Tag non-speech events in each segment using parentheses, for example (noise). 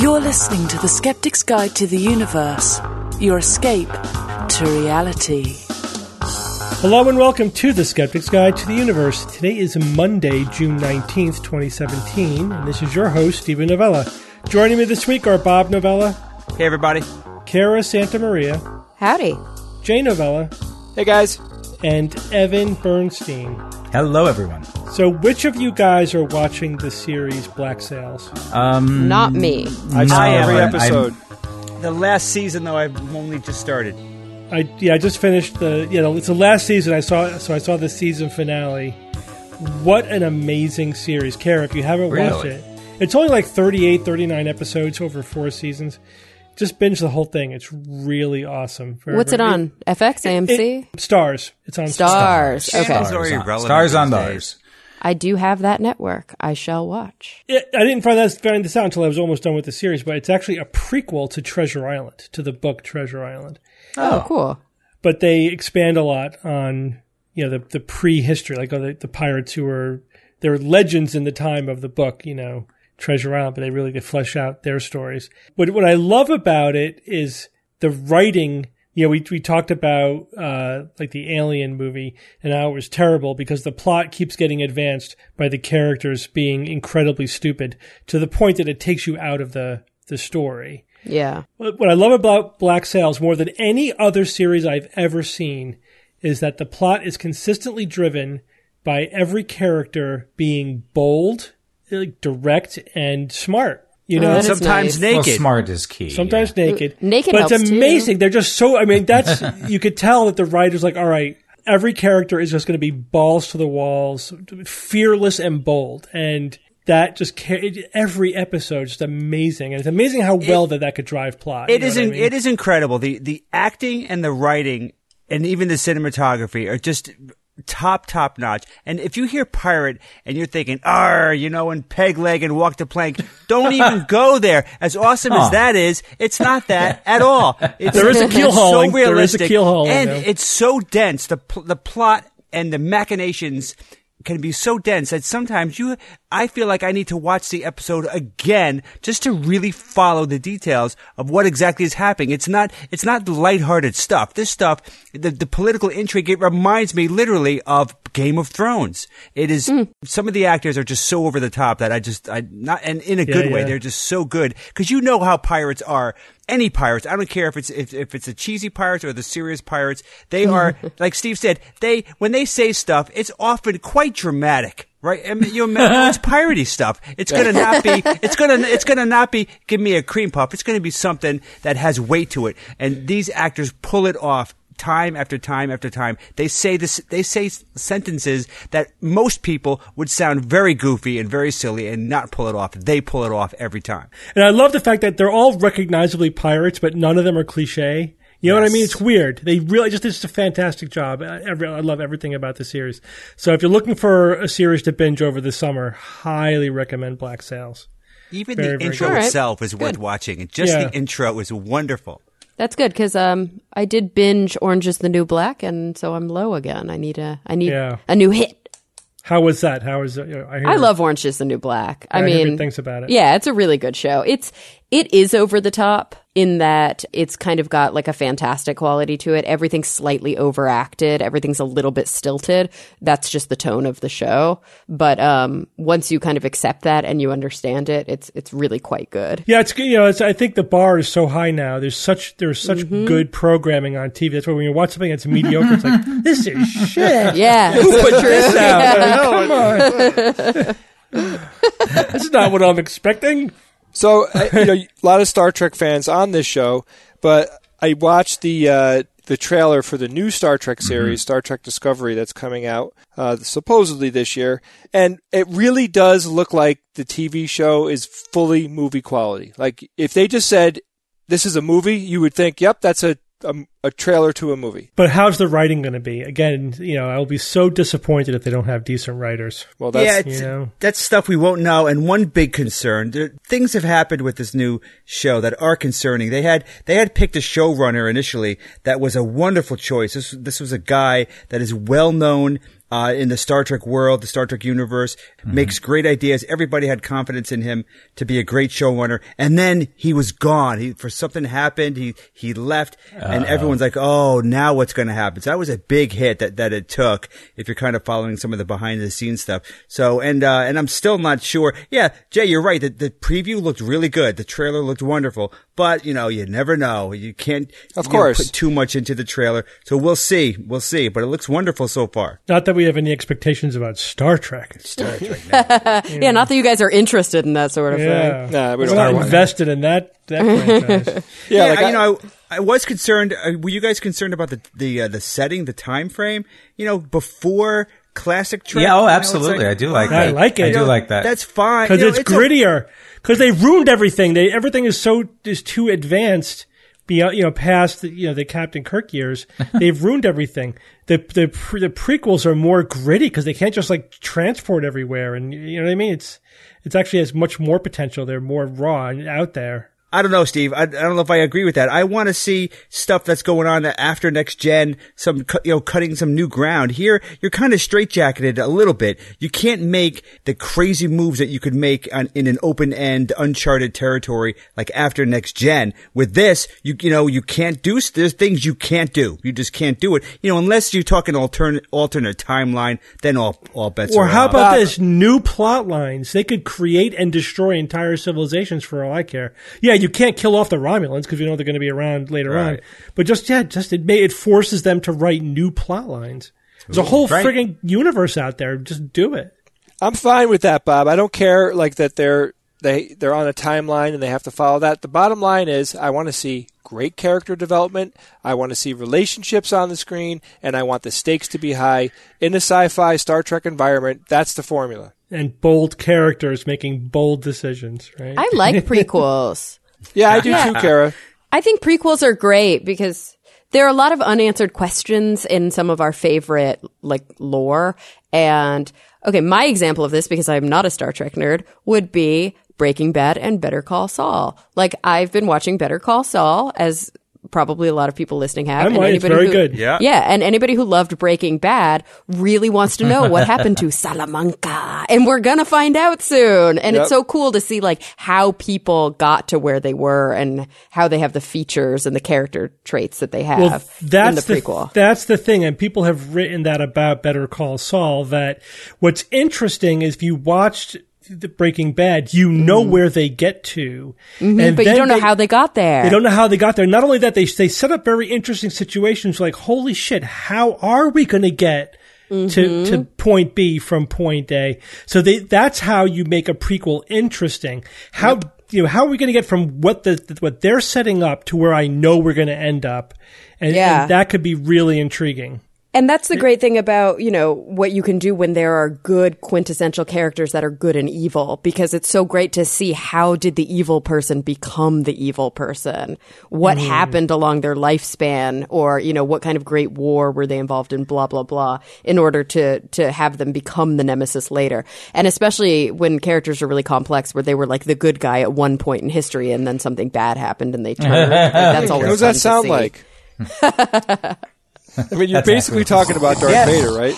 You're listening to The Skeptic's Guide to the Universe, your escape to reality. Hello and welcome to The Skeptic's Guide to the Universe. Today is Monday, June 19th, 2017, and this is your host, Steven Novella. Joining me this week are Bob Novella, Hey, everybody. Cara Santa Maria, Howdy. Jay Novella, Hey guys. and Evan Bernstein. Hello, everyone. So, which of you guys are watching the series Black Sails? Um, Not me. I've seen I am, every I'm- episode. the last season, though, I've only just started. I yeah, I just finished the you know it's the last season. I saw so I saw the season finale. What an amazing series, Cara! If you haven't watched it, it's only like 38, 39 episodes over four seasons. Just binge the whole thing. It's really awesome. Very, What's it very- on? FX, AMC? It- stars. It's on Starz. Starz. Okay. Channels are irrelevant Stars on these those. Days. I do have that network. I shall watch. Yeah, I didn't find that find this out until I was almost done with the series, but it's actually a prequel to Treasure Island, to the book Treasure Island. Oh, oh. cool. But they expand a lot on you know the the prehistory, like oh, the, the pirates who were they're legends in the time of the book, you know, Treasure Island, but they really they flesh out their stories. But what I love about it is the writing. You know, we we talked about uh, like the Alien movie and how it was terrible because the plot keeps getting advanced by the characters being incredibly stupid to the point that it takes you out of the the story. Yeah. What what I love about Black Sails more than any other series I've ever seen is that the plot is consistently driven by every character being bold, like, direct, and smart. You Oh, know, that is Sometimes nice. Well, smart is key. sometimes naked. naked but it's helps, too. amazing. They're just so. I mean, that's (laughs) you could tell that the writers like, all right, every character is just going to be balls to the walls, fearless and bold, and that just ca- every episode just amazing, and it's amazing how well that that could drive plot. It you know is. what I in- mean? It is incredible. The the acting and the writing and even the cinematography are just top top notch. And if you hear pirate and you're thinking, "Ah, you know, and peg leg and walk the plank," don't even (laughs) go there. As awesome as that is, it's not that (laughs) at all. It's, There is a keel hauling. So There is a keel hauling, and it's so dense. The pl- the plot and the machinations can be so dense that sometimes you I feel like I need to watch the episode again just to really follow the details of what exactly is happening. It's not it's not lighthearted stuff. This stuff, the, the political intrigue, it reminds me literally of Game of Thrones. It is hmm. some of the actors are just so over the top that I just I not and in a good way. They're just so good because you know how pirates are. Any pirates, I don't care if it's if, if it's the cheesy pirates or the serious pirates. They (laughs) are like Steve said. They when they say stuff, it's often quite dramatic. Right, I mean, you imagine it's piratey stuff. It's gonna not be. It's gonna. It's gonna not be. Give me a cream puff. It's gonna be something that has weight to it, and these actors pull it off time after time after time. They say this. They say sentences that most people would sound very goofy and very silly and not pull it off. They pull it off every time. And I love the fact that they're all recognizably pirates, but none of them are cliche. You know what I mean? It's weird. They really just did just a fantastic job. I, every, I love everything about the series. So if you're looking for a series to binge over the summer, highly recommend Black Sails. Even Very, the very intro good. Itself is worth watching, and just Yeah. the intro is wonderful. That's good because um, I did binge Orange is the New Black, and so I'm low again. I need a I need Yeah. a new hit. How was that? How was it? You know, I, I love Orange is the New Black. I, I mean, things about it. Yeah, it's a really good show. It's it is over the top in that it's kind of got like a fantastic quality to it. Everything's slightly overacted. Everything's a little bit stilted. That's just the tone of the show. But um, once you kind of accept that and you understand it, it's it's really quite good. Yeah, it's you know, it's, I think the bar is so high now. There's such there's such Mm-hmm. good programming on TV. That's why when you watch something that's mediocre, it's like (laughs) this is shit. Yeah, (laughs) who Put this out. Come on. (laughs) this is not what I'm expecting. So, you know, a lot of Star Trek fans on this show, but I watched the uh, the trailer for the new Star Trek series, Star Trek Discovery, that's coming out uh, supposedly this year, and it really does look like the TV show is fully movie quality. Like if they just said this is a movie, you would think, yep, that's a a, a trailer to a movie. But how's the writing going to be? Again, you know, I'll be so disappointed if they don't have decent writers. Well, that's yeah, you know. that's stuff we won't know. And one big concern, there, things have happened with this new show that are concerning. They had they had picked a showrunner initially that was a wonderful choice. This this was a guy that is well known uh, in the Star Trek world, the Star Trek universe, makes great ideas. Everybody had confidence in him to be a great showrunner. And then he was gone. He, for something happened, he, he left and everyone's like, oh, now what's going to happen? So that was a big hit that, that it took if you're kind of following some of the behind the scenes stuff. So, and, uh, and I'm still not sure. Yeah, Jay, you're right. The, the preview looked really good. The trailer looked wonderful, but you know, you never know. You can't, Of you know, course. put too much into the trailer. So we'll see. We'll see, but it looks wonderful so far. Not that we have any expectations about Star Trek. (laughs) Star Trek. (laughs) now. Yeah, not that you guys are interested in that sort of thing. Yeah, Nah, we we're don't not want invested in that that (laughs) franchise. Yeah, yeah, like I- I- you know, I, I was concerned. Uh, were you guys concerned about the the uh, the setting, the time frame? You know, before classic Trek. Yeah, you oh, know, it's absolutely. I do like I that. like it. I You do know, like that. That's fine because You know, it's a- grittier. Because they've ruined everything. They everything is so is too advanced. Beyond you know, past the, you know the Captain Kirk years, (laughs) they've ruined everything. The the pre, the prequels are more gritty because they can't just like transport everywhere, and you know what I mean. It's it's actually has much more potential. They're more raw and out there. I don't know, Steve. I, I don't know if I agree with that. I want to see stuff that's going on after next gen, some, cu- you know, cutting some new ground. Here, you're kind of straitjacketed a little bit. You can't make the crazy moves that you could make on, in an open end, uncharted territory like after next gen. With this, you, you know, you can't do, there's things you can't do. You just can't do it. You know, unless you talk an alternate, alternate timeline, then all, all bets Or are how off. about this? New plot lines. They could create and destroy entire civilizations for all I care. Yeah, you can't kill off the Romulans because you know they're going to be around later on. But just yeah, just it may, it forces them to write new plot lines. There's a whole Right. frigging universe out there. Just do it. I'm fine with that, Bob. I don't care like that they're they they're on a timeline and they have to follow that. The bottom line is I want to see great character development. I want to see relationships on the screen and I want the stakes to be high in a sci-fi Star Trek environment. That's the formula. And bold characters making bold decisions. Right. I like (laughs) prequels. Yeah, I do Yeah. too, Cara. I think prequels are great because there are a lot of unanswered questions in some of our favorite like lore. And okay, my example of this, because I'm not a Star Trek nerd, would be Breaking Bad and Better Call Saul. Like I've been watching Better Call Saul as probably a lot of people listening have. I'm like, it's anybody very who- good. Yeah. Yeah, and anybody who loved Breaking Bad really wants to know what happened to (laughs) Salamanca. And we're gonna find out soon. And Yep. it's so cool to see like how people got to where they were and how they have the features and the character traits that they have well, that's in the prequel. that's the thing, and people have written that about Better Call Saul. That what's interesting is if you watched the Breaking Bad, you know where they get to, Mm-hmm. but you don't know they- how they got there. They don't know how they got there. Not only that, they they set up very interesting situations. Like, holy shit, how are we going to get to to point B from point A? So they that's how you make a prequel interesting. How you know how are we going to get from what the what they're setting up to where I know we're going to end up, and, Yeah. and that could be really intriguing. And that's the great thing about, you know, what you can do when there are good quintessential characters that are good and evil because it's so great to see how did the evil person become the evil person? What mm-hmm. happened along their lifespan or, you know, what kind of great war were they involved in blah blah blah in order to to have them become the nemesis later. And especially when characters are really complex where they were like the good guy at one point in history and then something bad happened and they turned. Like, that's (laughs) always What does fun that sound like? (laughs) I mean, you're basically actually- talking about Darth Yes. Vader, right?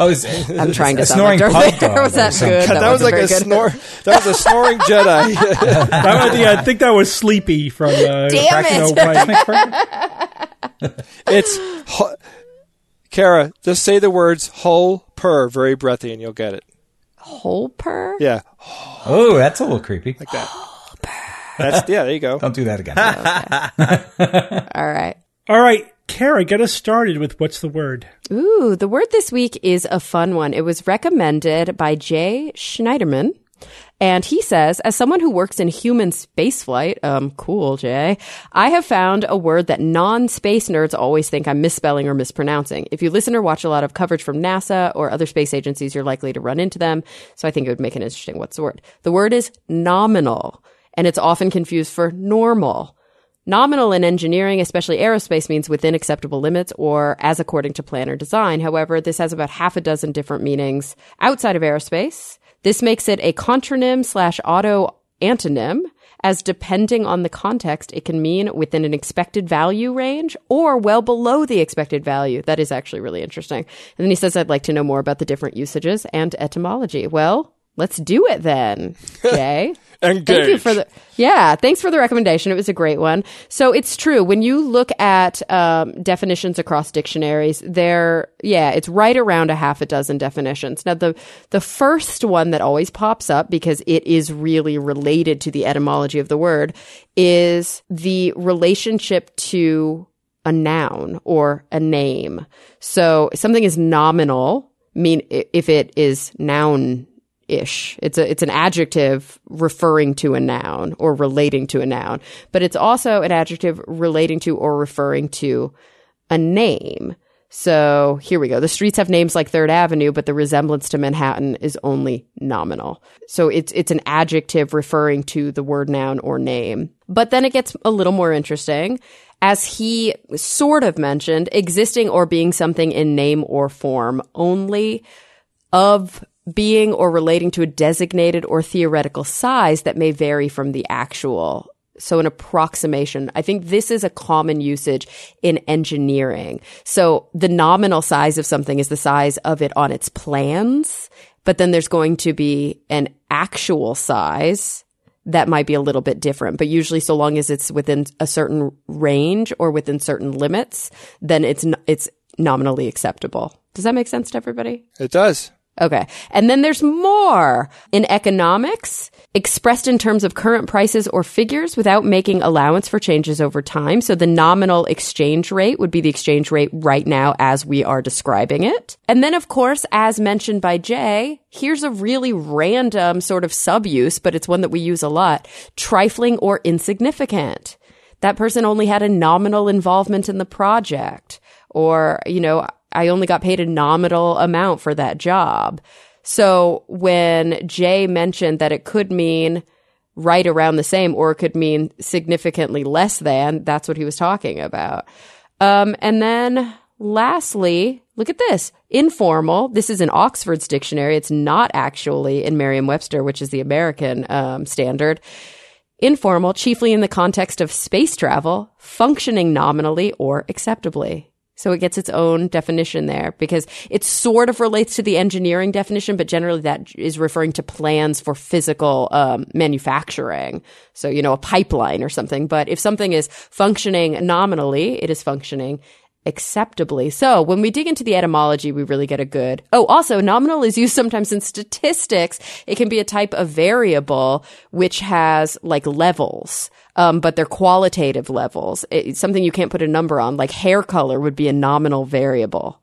Oh, is, I'm trying to a sound like snoring Darth Vader. (laughs) dog Was that good? that, was wasn't like a good. snore. (laughs) That was a snoring Jedi. (laughs) That was, yeah, I think that was Sleepy from uh, Damn Black Snow it. It's hu- Cara. Just say the words "whole purr" very breathy, and you'll get it. Whole purr? Yeah, Oh, that's a little creepy. Like that. That's yeah. There you go. Don't do that again. All right. All right, Cara, get us started with what's the word? Ooh, the word this week is a fun one. It was recommended by Jay Schneiderman. And he says, as someone who works in human spaceflight, um, cool, Jay, I have found a word that non-space nerds always think I'm misspelling or mispronouncing. If you listen or watch a lot of coverage from NASA or other space agencies, you're likely to run into them. So I think it would make an interesting. What's the word? The word is nominal, and it's often confused for normal. Nominal in engineering, especially aerospace, means within acceptable limits or as according to plan or design. However, this has about half a dozen different meanings outside of aerospace. This makes it a contronym slash auto antonym as depending on the context, it can mean within an expected value range or well below the expected value. That is actually really interesting. And then he says, I'd like to know more about the different usages and etymology. Well, let's do it then, (laughs) Jay. Engage. Thank you for the yeah. Thanks for the recommendation. It was a great one. So it's true when you look at um, definitions across dictionaries, there yeah, it's right around a half a dozen definitions. Now the the first one that always pops up because it is really related to the etymology of the word is the relationship to a noun or a name. So something is nominal mean if it is noun ish. It's a it's an adjective referring to a noun or relating to a noun, but it's also an adjective relating to or referring to a name. So here we go. The streets have names like Third Avenue, but the resemblance to Manhattan is only nominal. So it's it's an adjective referring to the word noun or name. But then it gets a little more interesting. As he sort of mentioned, existing or being something in name or form only of being or relating to a designated or theoretical size that may vary from the actual. So an approximation. I think this is a common usage in engineering. So the nominal size of something is the size of it on its plans, but then there's going to be an actual size that might be a little bit different, but usually so long as it's within a certain range or within certain limits, then it's, it's nominally acceptable. Does that make sense to everybody? It does. Okay. And then there's more in economics expressed in terms of current prices or figures without making allowance for changes over time. So the nominal exchange rate would be the exchange rate right now as we are describing it. And then, of course, as mentioned by Jay, here's a really random sort of subuse, but it's one that we use a lot. Trifling or insignificant. That person only had a nominal involvement in the project or, you know, I only got paid a nominal amount for that job. So when Jay mentioned that it could mean right around the same or it could mean significantly less than, that's what he was talking about. Um, and then lastly, look at this informal. This is in Oxford's dictionary. It's not actually in Merriam Webster, which is the American um, standard. Informal, chiefly in the context of space travel, functioning nominally or acceptably. So it gets its own definition there because it sort of relates to the engineering definition, but generally that is referring to plans for physical um, manufacturing. So, you know, a pipeline or something. But if something is functioning nominally, it is functioning acceptably. So when we dig into the etymology, we really get a good. Oh, also nominal is used sometimes in statistics. It can be a type of variable which has like levels. Um, but they're qualitative levels. It's something you can't put a number on. Like hair color would be a nominal variable.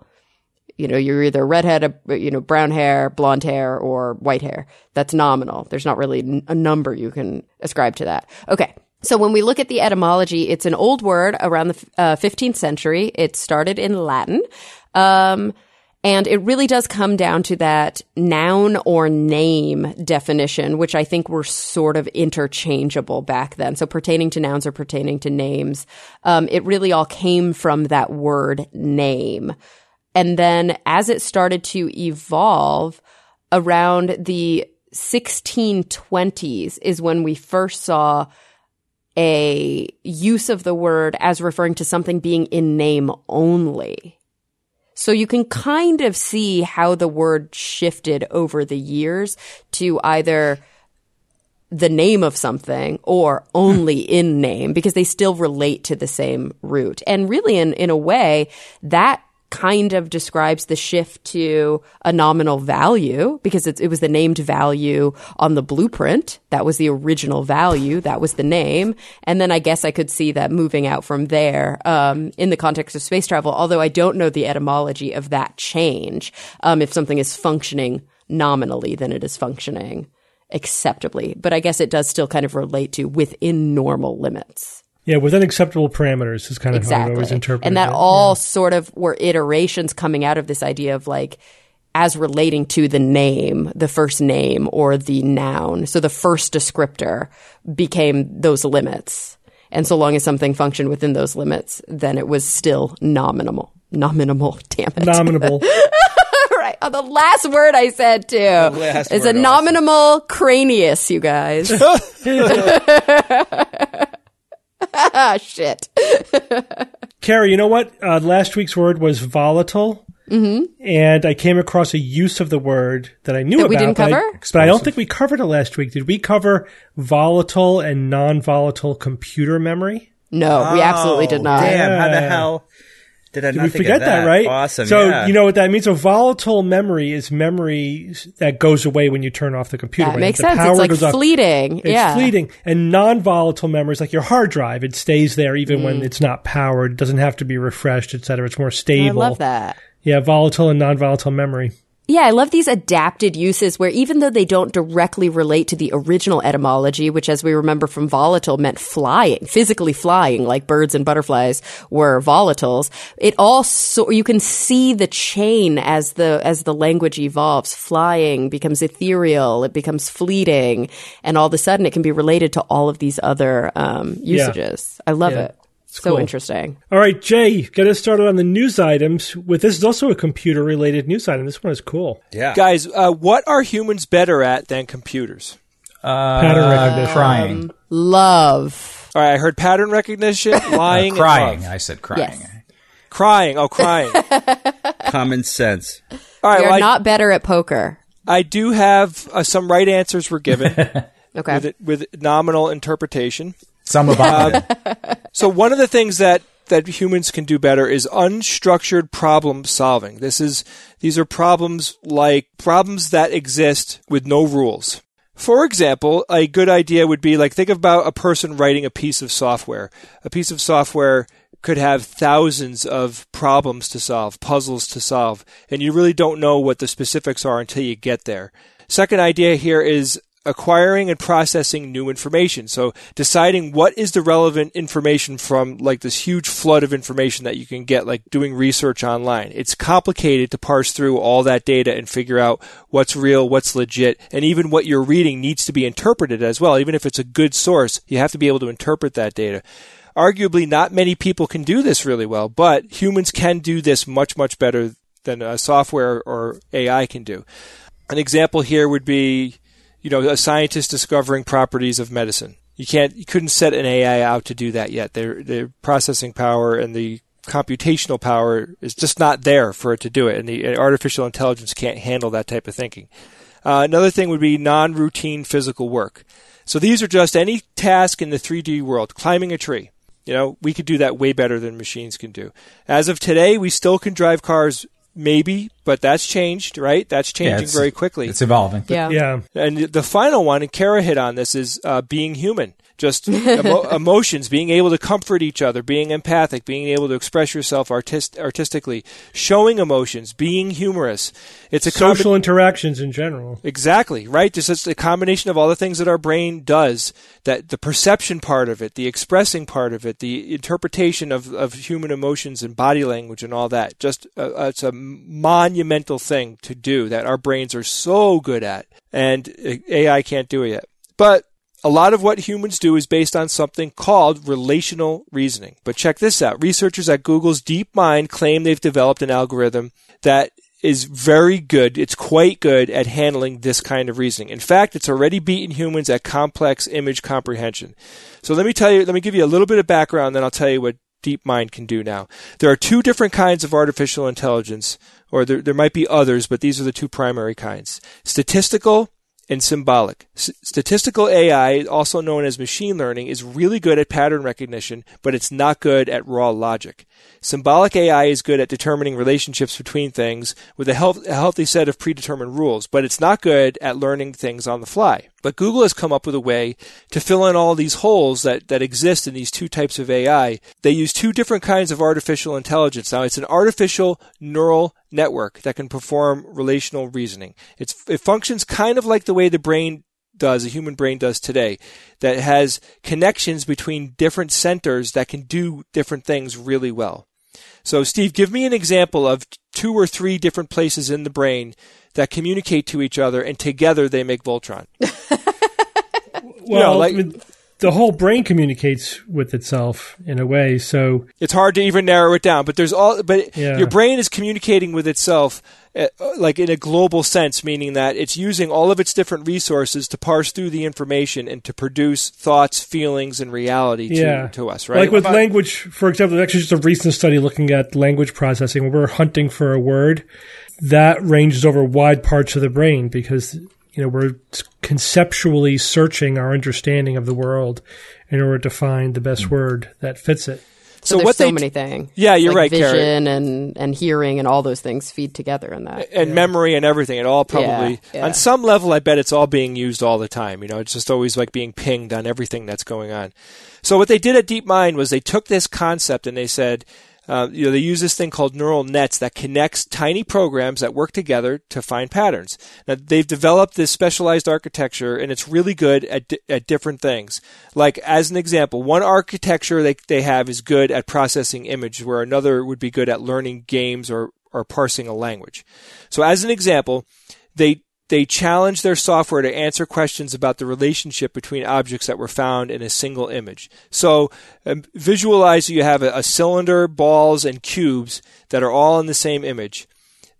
You know, you're either redhead, you know, brown hair, blonde hair, or white hair. That's nominal. There's not really a number you can ascribe to that. Okay. So when we look at the etymology, it's an old word around the uh, 15th century. It started in Latin. Um, and it really does come down to that noun or name definition, which I think were sort of interchangeable back then. So pertaining to nouns or pertaining to names. Um, it really all came from that word name. And then as it started to evolve around the 1620s is when we first saw a use of the word as referring to something being in name only. So you can kind of see how the word shifted over the years to either the name of something or only (laughs) in name because they still relate to the same root. And really in, in a way, that kind of describes the shift to a nominal value because it was the named value on the blueprint. That was the original value. That was the name. And then I guess I could see that moving out from there um, in the context of space travel, although I don't know the etymology of that change. Um, if something is functioning nominally, then it is functioning acceptably. But I guess it does still kind of relate to within normal limits. Yeah, within acceptable parameters is kind of exactly. how I always interpret And that it. all Yeah. sort of were iterations coming out of this idea of like as relating to the name, the first name or the noun. So the first descriptor became those limits. And so long as something functioned within those limits, then it was still nominal. Nominal, (laughs) damn it. nominable. (laughs) right. Oh, the last word I said too last is word, a nominal cranius, you guys. (laughs) (laughs) shit. (laughs) Carrie, you know what? Uh, last week's word was volatile. Mm-hmm. And I came across a use of the word that I knew That about. we didn't but I- cover? but I don't think we covered it last week. Did we cover volatile and non volatile computer memory? No, we absolutely did not. Oh, Damn, how the hell did I Did not we think forget of that? right? Awesome. So yeah. you know what that means? A volatile memory is memory that goes away when you turn off the computer. That When makes the sense. power It's like goes off- fleeting. It's yeah. fleeting. And non-volatile memory is like your hard drive. It stays there even when mm. it's not powered. It doesn't have to be refreshed, etc. It's more oh, I stable. love that. Yeah, volatile and non-volatile memory. Yeah, I love these adapted uses where even though they don't directly relate to the original etymology, which as we remember from volatile meant flying, physically flying, like birds and butterflies were volatiles, it also, you can see the chain as the, as the language evolves. Flying becomes ethereal, it becomes fleeting, and all of a sudden it can be related to all of these other, um, usages. I love Yeah. it. So cool. interesting. All right, Jay, get us started on the news items. With this is also a computer-related news item. This one is cool. yeah. Guys, uh, what are humans better at than computers? Uh, Pattern recognition. Crying. Love. All right, I heard pattern recognition, (laughs) lying, and crying. love. I said crying. Yes. crying. Oh, crying. (laughs) Common sense. All right, We well, are I, not better at poker. I do have uh, some right answers were given (laughs) Okay. with it, with nominal interpretation. Some about it. So one of the things that that humans can do better is unstructured problem solving. This is these are problems like problems that exist with no rules. For example, a good idea would be like think about a person writing a piece of software. A piece of software could have thousands of problems to solve, puzzles to solve, and you really don't know what the specifics are until you get there. Second idea here is acquiring and processing new information. So deciding what is the relevant information from like this huge flood of information that you can get, like doing research online. It's complicated to parse through all that data and figure out what's real, what's legit, and even what you're reading needs to be interpreted as well. Even if it's a good source, you have to be able to interpret that data. Arguably, not many people can do this really well, but humans can do this much, much better than a software or AI can do. An example here would be you know, a scientist discovering properties of medicine. You can't, you couldn't set an AI out to do that yet. Their their processing power and the computational power is just not there for it to do it, and the artificial intelligence can't handle that type of thinking. Uh, another thing would be non-routine physical work. So these are just any task in the 3D world, climbing a tree. You know, we could do that way better than machines can do. As of today, we still can drive cars, maybe, but that's changed, right? That's changing it's- very quickly. It's evolving. Yeah. Yeah. And the final one, and Cara hit on this, is uh, being human. Just (laughs) emo- emotions, being able to comfort each other, being empathic, being able to express yourself artist- artistically, showing emotions, being humorous. It's a combi- Social interactions in general. Exactly, right? Just it's a combination of all the things that our brain does, that the perception part of it, the expressing part of it, the interpretation of, of human emotions and body language and all that. Just uh, uh, it's a monumental thing to do that our brains are so good at, and uh, AI can't do it yet. But a lot of what humans do is based on something called relational reasoning. But check this out. Researchers at Google's DeepMind claim they've developed an algorithm that is very good. It's quite good at handling this kind of reasoning. In fact, it's already beaten humans at complex image comprehension. So let me tell you, let me give you a little bit of background, then I'll tell you what DeepMind can do now. There are two different kinds of artificial intelligence, or there, there might be others, but these are the two primary kinds. Statistical and symbolic. S- statistical AI, also known as machine learning, is really good at pattern recognition, but it's not good at raw logic. Symbolic AI is good at determining relationships between things with a, health, a healthy set of predetermined rules, but it's not good at learning things on the fly. But Google has come up with a way to fill in all these holes that, that exist in these two types of AI. They use two different kinds of artificial intelligence. Now, it's an artificial neural network that can perform relational reasoning. It's, it functions kind of like the way the brain does, a human brain does today, that has connections between different centers that can do different things really well. So, Steve, give me an example of two or three different places in the brain that communicate to each other, and together they make Voltron. (laughs) Well, like- I mean, the whole brain communicates with itself in a way. So it's hard to even narrow it down. But there's all, but Yeah. your brain is communicating with itself, uh, like in a global sense, meaning that it's using all of its different resources to parse through the information and to produce thoughts, feelings, and reality to, yeah, to us. Right? Like with language, for example, there's actually just a recent study looking at language processing. When we're hunting for a word, that ranges over wide parts of the brain because you know we're conceptually searching our understanding of the world in order to find the best hmm. word that fits it. So, So there's what so they- many things. Yeah, you're like right, Carrie. Vision and and hearing and all those things feed together in that. and memory and everything. It all probably Yeah, yeah. on some level, I bet it's all being used all the time. You know, it's just always like being pinged on everything that's going on. So what they did at DeepMind was they took this concept and they said, uh, you know, they use this thing called neural nets that connects tiny programs that work together to find patterns. Now they've developed this specialized architecture and it's really good at di- at different things. Like as an example, one architecture they they have is good at processing image, where another would be good at learning games or or parsing a language. So as an example, they they challenge their software to answer questions about the relationship between objects that were found in a single image. So um, visualize you have a, a cylinder, balls, and cubes that are all in the same image.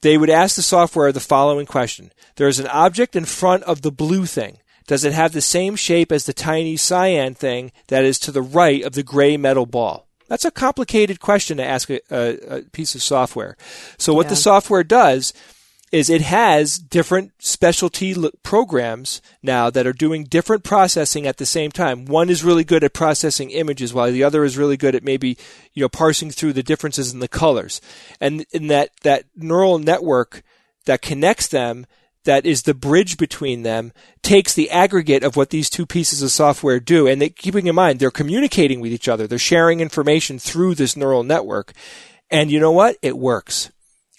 They would ask the software the following question. There is an object in front of the blue thing. Does it have the same shape as the tiny cyan thing that is to the right of the gray metal ball? That's a complicated question to ask a, a, a piece of software. So what the software does is it has different specialty programs now that are doing different processing at the same time. One is really good at processing images while the other is really good at maybe, you know, parsing through the differences in the colors. And in that, that neural network that connects them, that is the bridge between them, takes the aggregate of what these two pieces of software do. And they, keeping in mind, they're communicating with each other. They're sharing information through this neural network. And you know what? It works.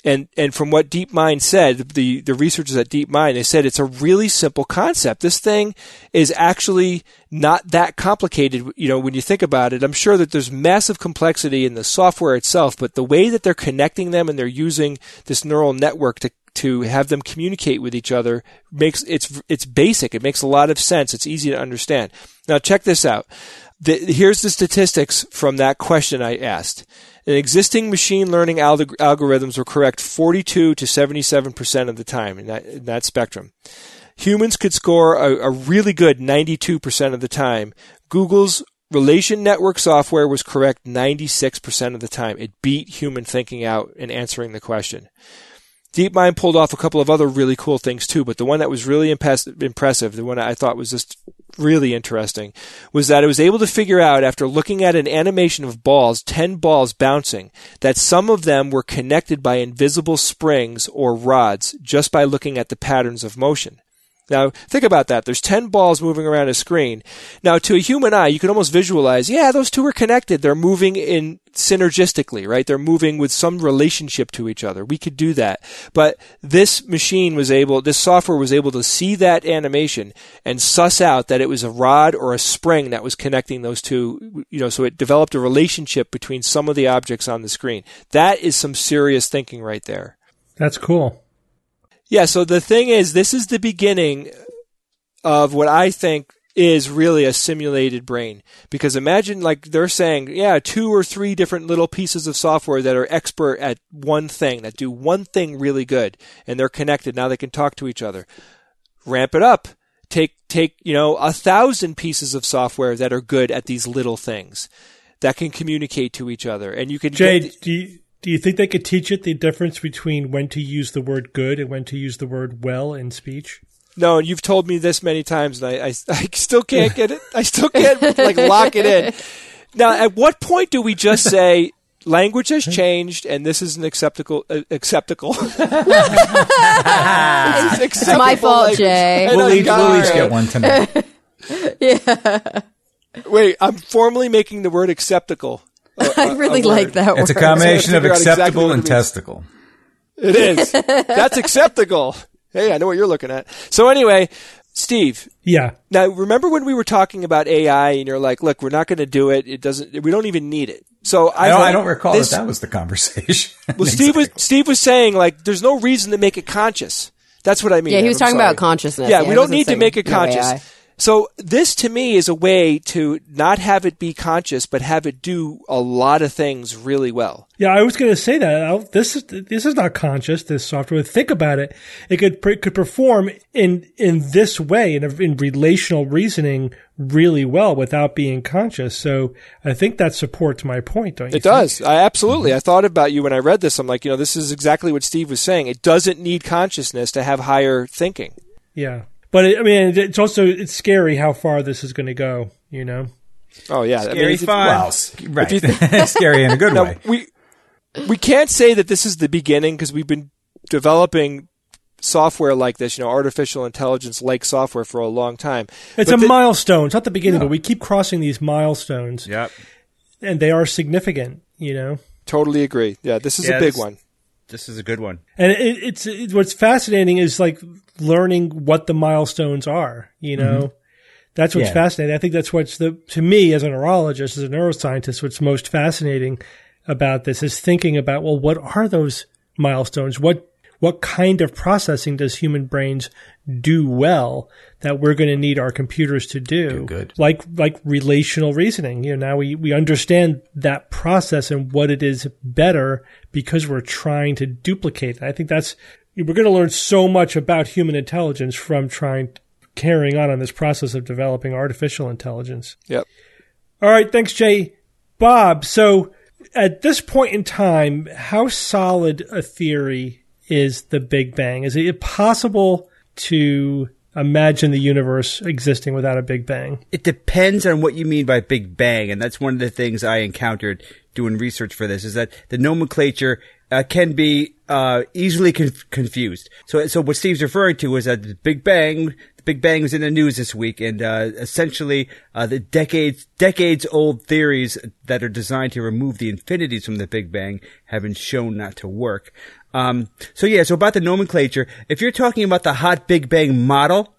And and from what DeepMind said, the the researchers at DeepMind, they said it's a really simple concept. This thing is actually not that complicated. You know, when you think about it, I'm sure that there's massive complexity in the software itself, but the way that they're connecting them and they're using this neural network to to have them communicate with each other makes it's it's basic. It makes a lot of sense. It's easy to understand. Now check this out. The, here's the statistics from that question I asked. Existing machine learning alg- algorithms were correct 42 to 77% of the time in that, in that spectrum. Humans could score a, a really good 92% of the time. Google's relation network software was correct 96% of the time. It beat human thinking out in answering the question. DeepMind pulled off a couple of other really cool things too, but the one that was really impress- impressive, the one I thought was just really interesting, was that it was able to figure out after looking at an animation of balls, 10 balls bouncing, that some of them were connected by invisible springs or rods just by looking at the patterns of motion. Now, think about that. There's 10 balls moving around a screen. Now, to a human eye, you can almost visualize, yeah, those two are connected. They're moving in synergistically, right? They're moving with some relationship to each other. We could do that. But this machine was able, this software was able to see that animation and suss out that it was a rod or a spring that was connecting those two, you know, so it developed a relationship between some of the objects on the screen. That is some serious thinking right there. That's cool. Yeah, so the thing is, this is the beginning of what I think is really a simulated brain. Because imagine, like, they're saying, yeah, two or three different little pieces of software that are expert at one thing, that do one thing really good, and they're connected. Now they can talk to each other. Ramp it up. Take, take, you know, a thousand pieces of software that are good at these little things that can communicate to each other. And you can get, do you, do you think they could teach it the difference between when to use the word good and when to use the word well in speech? No, and you've told me this many times, and I, I, (laughs) I still can't get it. I still can't like lock it in. (laughs) Now, at what point do we just say language has changed and this is an acceptable uh, acceptable? (laughs) It's It's my fault, language. Jay. We'll you each, we'll each get one tonight. Yeah. Wait, I'm formally making the word acceptable. Oh, (laughs) I really a like word. that It's a combination of figure out exactly acceptable and testicle. It is. That's acceptable. Hey, I know what you're looking at. So anyway, Steve, Yeah. Now, remember when we were talking about AI and you're like, look, we're not going to do it. It doesn't, we don't even need it. So I, I don't, I don't recall this- that that was the conversation. (laughs) Well, Steve was, Steve was saying like, there's no reason to make it conscious. That's what I mean. Yeah, he was I'm talking sorry. about consciousness. Yeah, he we don't need to make it conscious. AI. So this to me is a way to not have it be conscious, but have it do a lot of things really well. Yeah, I was going to say that I'll- this is this is not conscious. This software. Think about it. It could it could perform in in this way in, a, in relational reasoning really well without being conscious. So I think that supports my point. Don't you? It does. I absolutely. Mm-hmm. I thought about you when I read this. I'm like, you know, this is exactly what Steve was saying. It doesn't need consciousness to have higher thinking. Yeah, but it, I mean, it's also it's scary how far this is going to go. You know. Oh yeah, I mean, Scary it's- Well, right. you (laughs) Scary in a good Now, way. we we can't say that this is the beginning because we've been developing software like this, you know, artificial intelligence like software for a long time. It's But a the- milestone. It's not the beginning, but we keep crossing these milestones, Yep. and they are significant. You know. Totally agree. Yeah, this is Yeah, a big this- one. This is a good one. And it, it's it, what's fascinating is like learning what the milestones are. You know, mm-hmm. that's what's Yeah. fascinating. I think that's what's the to me as a neurologist, as a neuroscientist, what's most fascinating about this is thinking about well, what are those milestones? What what kind of processing does human brains do well that we're going to need our computers to do? good. Like like relational reasoning. You know, now we we understand that process and what it is better because we're trying to duplicate. it. I think that's we're going to learn so much about human intelligence from trying carrying on on this process of developing artificial intelligence. Yep. All right, thanks, Jay. Bob, so at this point in time, how solid a theory is the Big Bang? Is it possible to imagine the universe existing without a Big Bang? It depends on what you mean by Big Bang, and that's one of the things I encountered doing research for this. Is that the nomenclature uh, can be uh, easily conf- confused. So, so what Steve's referring to is that the Big Bang, the Big Bang was in the news this week, and uh, essentially uh, the decades decades old theories that are designed to remove the infinities from the Big Bang have been shown not to work. Um, so yeah, so about the nomenclature, if you're talking about the hot Big Bang model,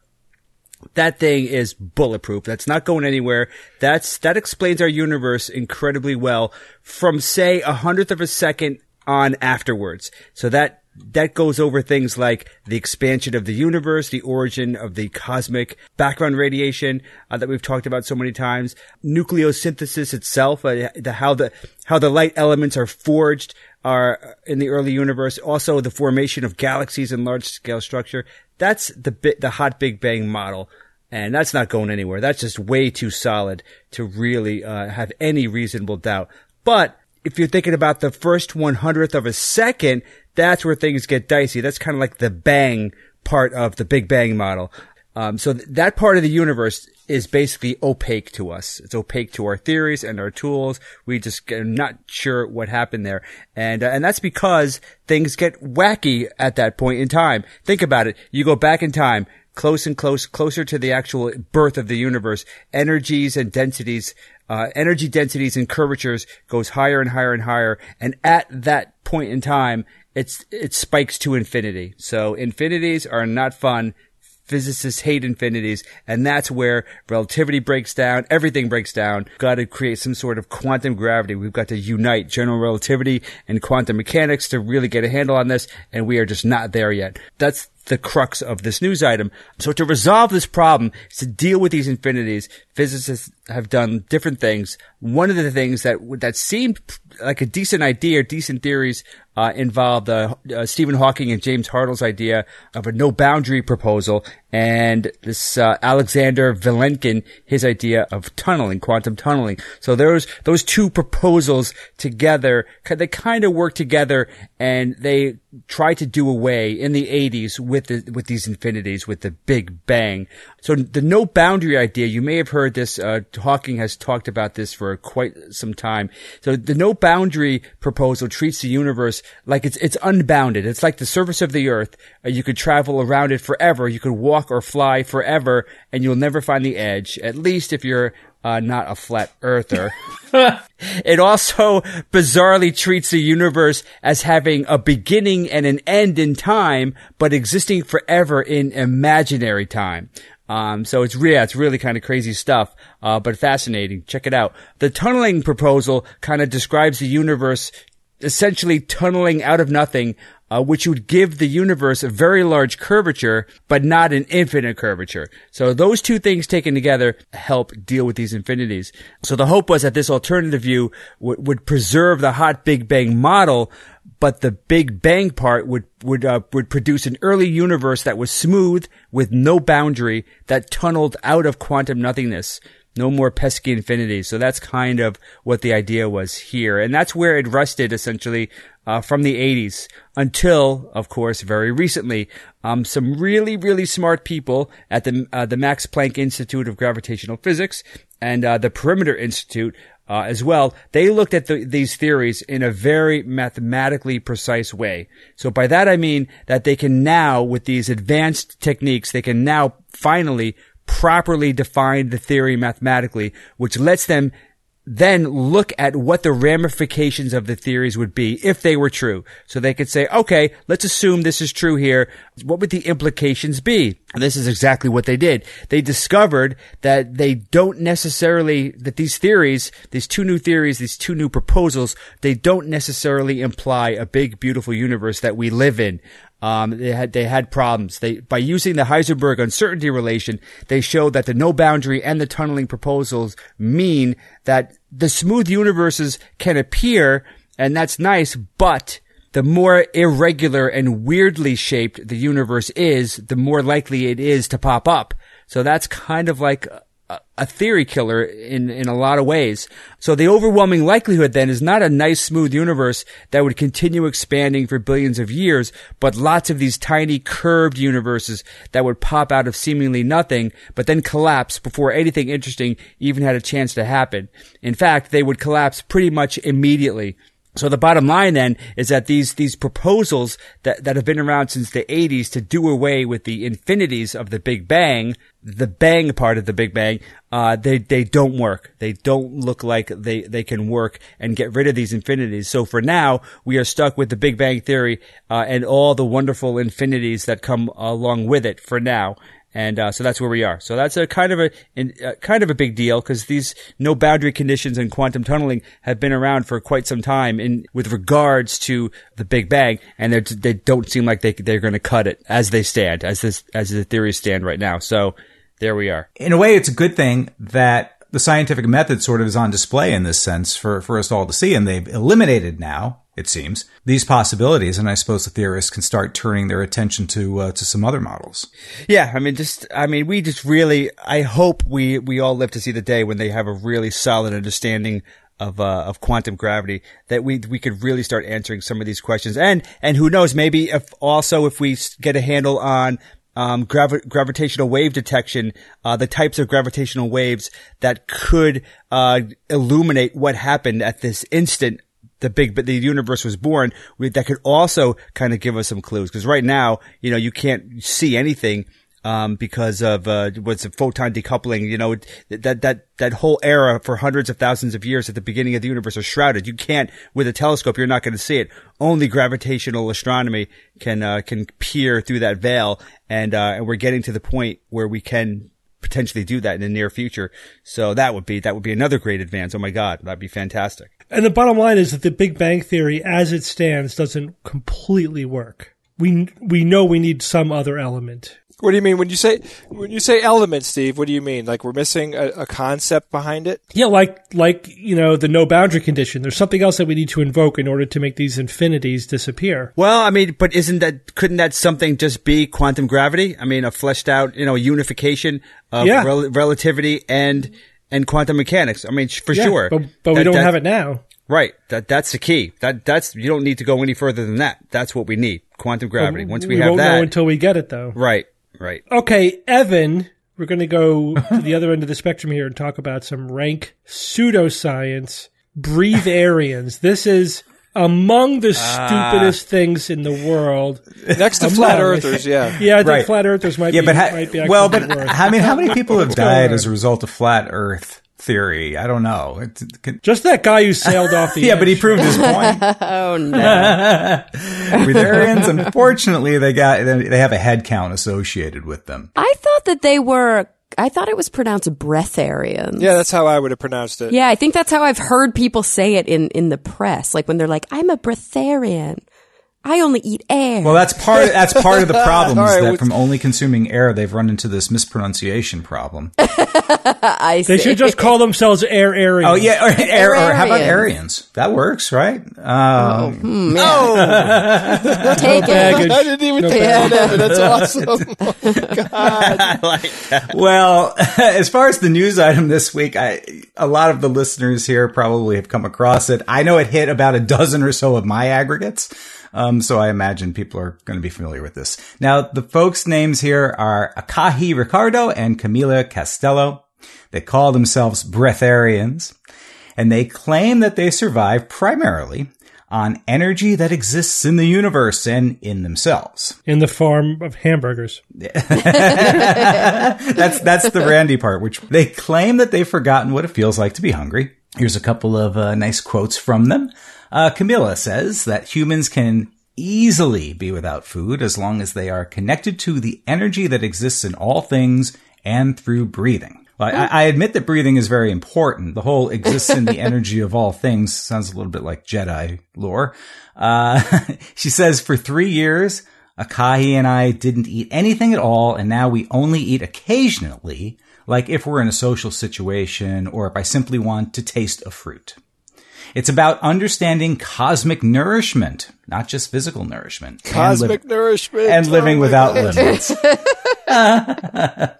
that thing is bulletproof. That's not going anywhere. That's that explains our universe incredibly well from say a hundredth of a second on afterwards. So that that goes over things like the expansion of the universe, the origin of the cosmic background radiation uh, that we've talked about so many times, nucleosynthesis itself, uh, the, how the how the light elements are forged are in the early universe. Also, the formation of galaxies and large scale structure. That's the bit, the hot Big Bang model. And that's not going anywhere. That's just way too solid to really uh, have any reasonable doubt. But if you're thinking about the first one hundredth of a second, that's where things get dicey. That's kind of like the bang part of the Big Bang model. Um, so th- that part of the universe is basically opaque to us. It's opaque to our theories and our tools. We just are not sure what happened there, and uh, and that's because things get wacky at that point in time. Think about it. You go back in time, close and close, closer to the actual birth of the universe. Energies and densities, uh, energy densities and curvatures goes higher and higher and higher, and at that point in time, it's it spikes to infinity. So infinities are not fun physicists hate infinities, and that's where relativity breaks down. Everything breaks down. Got to create some sort of quantum gravity. We've got to unite general relativity and quantum mechanics to really get a handle on this, and we are just not there yet. That's the crux of this news item. So to resolve this problem to deal with these infinities. Physicists have done different things. One of the things that that seemed like a decent idea, decent theories, uh, involved uh, uh, Stephen Hawking and James Hartle's idea of a no boundary proposal, and this uh, Alexander Vilenkin his idea of tunneling, quantum tunneling. So those those two proposals together, they kind of work together, and they try to do away in the 80s with the, with these infinities, with the Big Bang. So the no boundary idea, you may have heard this. Uh, Hawking has talked about this for quite some time. So the no boundary proposal treats the universe like it's it's unbounded. It's like the surface of the Earth. Uh, you could travel around it forever. You could walk or fly forever, and you'll never find the edge. At least if you're uh, not a flat earther. (laughs) it also bizarrely treats the universe as having a beginning and an end in time, but existing forever in imaginary time. Um, so it's yeah, it's really kind of crazy stuff, uh, but fascinating. Check it out. The tunneling proposal kind of describes the universe essentially tunneling out of nothing uh, which would give the universe a very large curvature, but not an infinite curvature. So those two things taken together help deal with these infinities. So the hope was that this alternative view w- would preserve the hot Big Bang model, but the Big Bang part would would uh, would produce an early universe that was smooth with no boundary that tunneled out of quantum nothingness. No more pesky infinities. So that's kind of what the idea was here, and that's where it rested essentially uh, from the 80s until, of course, very recently, um, some really really smart people at the uh, the Max Planck Institute of Gravitational Physics and uh, the Perimeter Institute uh, as well, they looked at the, these theories in a very mathematically precise way. So by that I mean that they can now, with these advanced techniques, they can now finally properly define the theory mathematically, which lets them then look at what the ramifications of the theories would be if they were true. So they could say, okay, let's assume this is true here. What would the implications be? And this is exactly what they did. They discovered that they don't necessarily, that these theories, these two new theories, these two new proposals, they don't necessarily imply a big, beautiful universe that we live in. Um, they had they had problems. They by using the Heisenberg uncertainty relation, they showed that the no boundary and the tunneling proposals mean that the smooth universes can appear, and that's nice, but the more irregular and weirdly shaped the universe is, the more likely it is to pop up. So that's kind of like a theory killer in, in a lot of ways. So the overwhelming likelihood then is not a nice smooth universe that would continue expanding for billions of years, but lots of these tiny curved universes that would pop out of seemingly nothing, but then collapse before anything interesting even had a chance to happen. In fact, they would collapse pretty much immediately. So the bottom line then is that these these proposals that, that have been around since the 80s to do away with the infinities of the Big Bang, the bang part of the Big Bang, uh, they they don't work. They don't look like they they can work and get rid of these infinities. So for now, we are stuck with the Big Bang theory uh, and all the wonderful infinities that come along with it for now and uh, so that's where we are. So that's a kind of a, a kind of a big deal because these no boundary conditions and quantum tunneling have been around for quite some time in with regards to the Big Bang, and they they don't seem like they they're going to cut it as they stand as this as the theories stand right now. So there we are. In a way, it's a good thing that the scientific method sort of is on display in this sense for, for us all to see, and they've eliminated now it seems, these possibilities. And I suppose the theorists can start turning their attention to uh, to some other models. Yeah, I mean, just I mean, we just really, I hope we we all live to see the day when they have a really solid understanding of uh, of quantum gravity that we we could really start answering some of these questions. And and who knows, maybe if also if we get a handle on um, gravi- gravitational wave detection, uh, the types of gravitational waves that could uh, illuminate what happened at this instant the big, but the universe was born, we, that could also kind of give us some clues. Because right now, you know, you can't see anything um, because of uh, what's a photon decoupling. You know that that that whole era for hundreds of thousands of years at the beginning of the universe are shrouded. You can't with a telescope. You're not going to see it. Only gravitational astronomy can uh, can peer through that veil, and uh, and we're getting to the point where we can potentially do that in the near future. So that would be that would be another great advance. Oh my God, that'd be fantastic. And the bottom line is that the Big Bang Theory, as it stands, doesn't completely work. We we know we need some other element. What do you mean when you say when you say element, Steve? What do you mean? Like we're missing a, a, concept behind it? Yeah, like like you know the no boundary condition. There's something else that we need to invoke in order to make these infinities disappear. Well, I mean, but isn't that couldn't that something just be quantum gravity? I mean, a fleshed out you know unification of Yeah. rel- relativity and and quantum mechanics. I mean, for Yeah, sure. but, but we don't that- have it now. Right. That that's the key. That that's you don't need to go any further than that. That's what we need. Quantum gravity. Once we, have that, we have won't that, know until we get it, though. right, right. Okay, Evan, we're going to go (laughs) to the other end of the spectrum here and talk about some rank pseudoscience, breatharians. This is among the ah. stupidest things in the world. Next to Among- flat earthers, yeah. Yeah, I think Right. flat earthers might Yeah, be, but ha- might be well, but worse. I mean, how many (laughs) people have died as a result of flat Earth theory? I don't know. It, it- Just that guy who sailed off the (laughs) yeah, but he proved his point. (laughs) Oh no. Breatharians, unfortunately, they got they have a head count associated with them. I thought that they were. I thought it was pronounced breatharians. Yeah, that's how I would have pronounced it. Yeah, I think that's how I've heard people say it in in the press, like when they're like, "I'm a breatharian." I only eat air. Well, that's part. That's part of the problem. (laughs) Is right, that from only consuming air, they've run into this mispronunciation problem. (laughs) I see. They should just call themselves air Aryans. Oh yeah, or, air, or how about Aryans. Aryans? That works, right? Um, (laughs) take it. Baggage. I didn't even think of that, but that's awesome. Well, as far as the news item this week, I, a lot of the listeners here probably have come across it. I know it hit about a dozen or so of my aggregates. Um, so I imagine people are going to be familiar with this. Now, the folks' names here are Akahi Ricardo and Camila Castello. They call themselves breatharians, and they claim that they survive primarily on energy that exists in the universe and in themselves. in the form of hamburgers. (laughs) that's that's the Randy part, which they claim that they've forgotten what it feels like to be hungry. Here's a couple of uh, nice quotes from them. Uh, Camilla says that humans can easily be without food as long as they are connected to the energy that exists in all things and through breathing. Well, I, I admit that breathing is very important. The whole exists in the (laughs) energy of all things sounds a little bit like Jedi lore. Uh, (laughs) she says for three years, Akahi and I didn't eat anything at all, and now we only eat occasionally, like if we're in a social situation or if I simply want to taste a fruit. It's about understanding cosmic nourishment, not just physical nourishment. and li- Cosmic nourishment. and living Oh without God. limits. (laughs)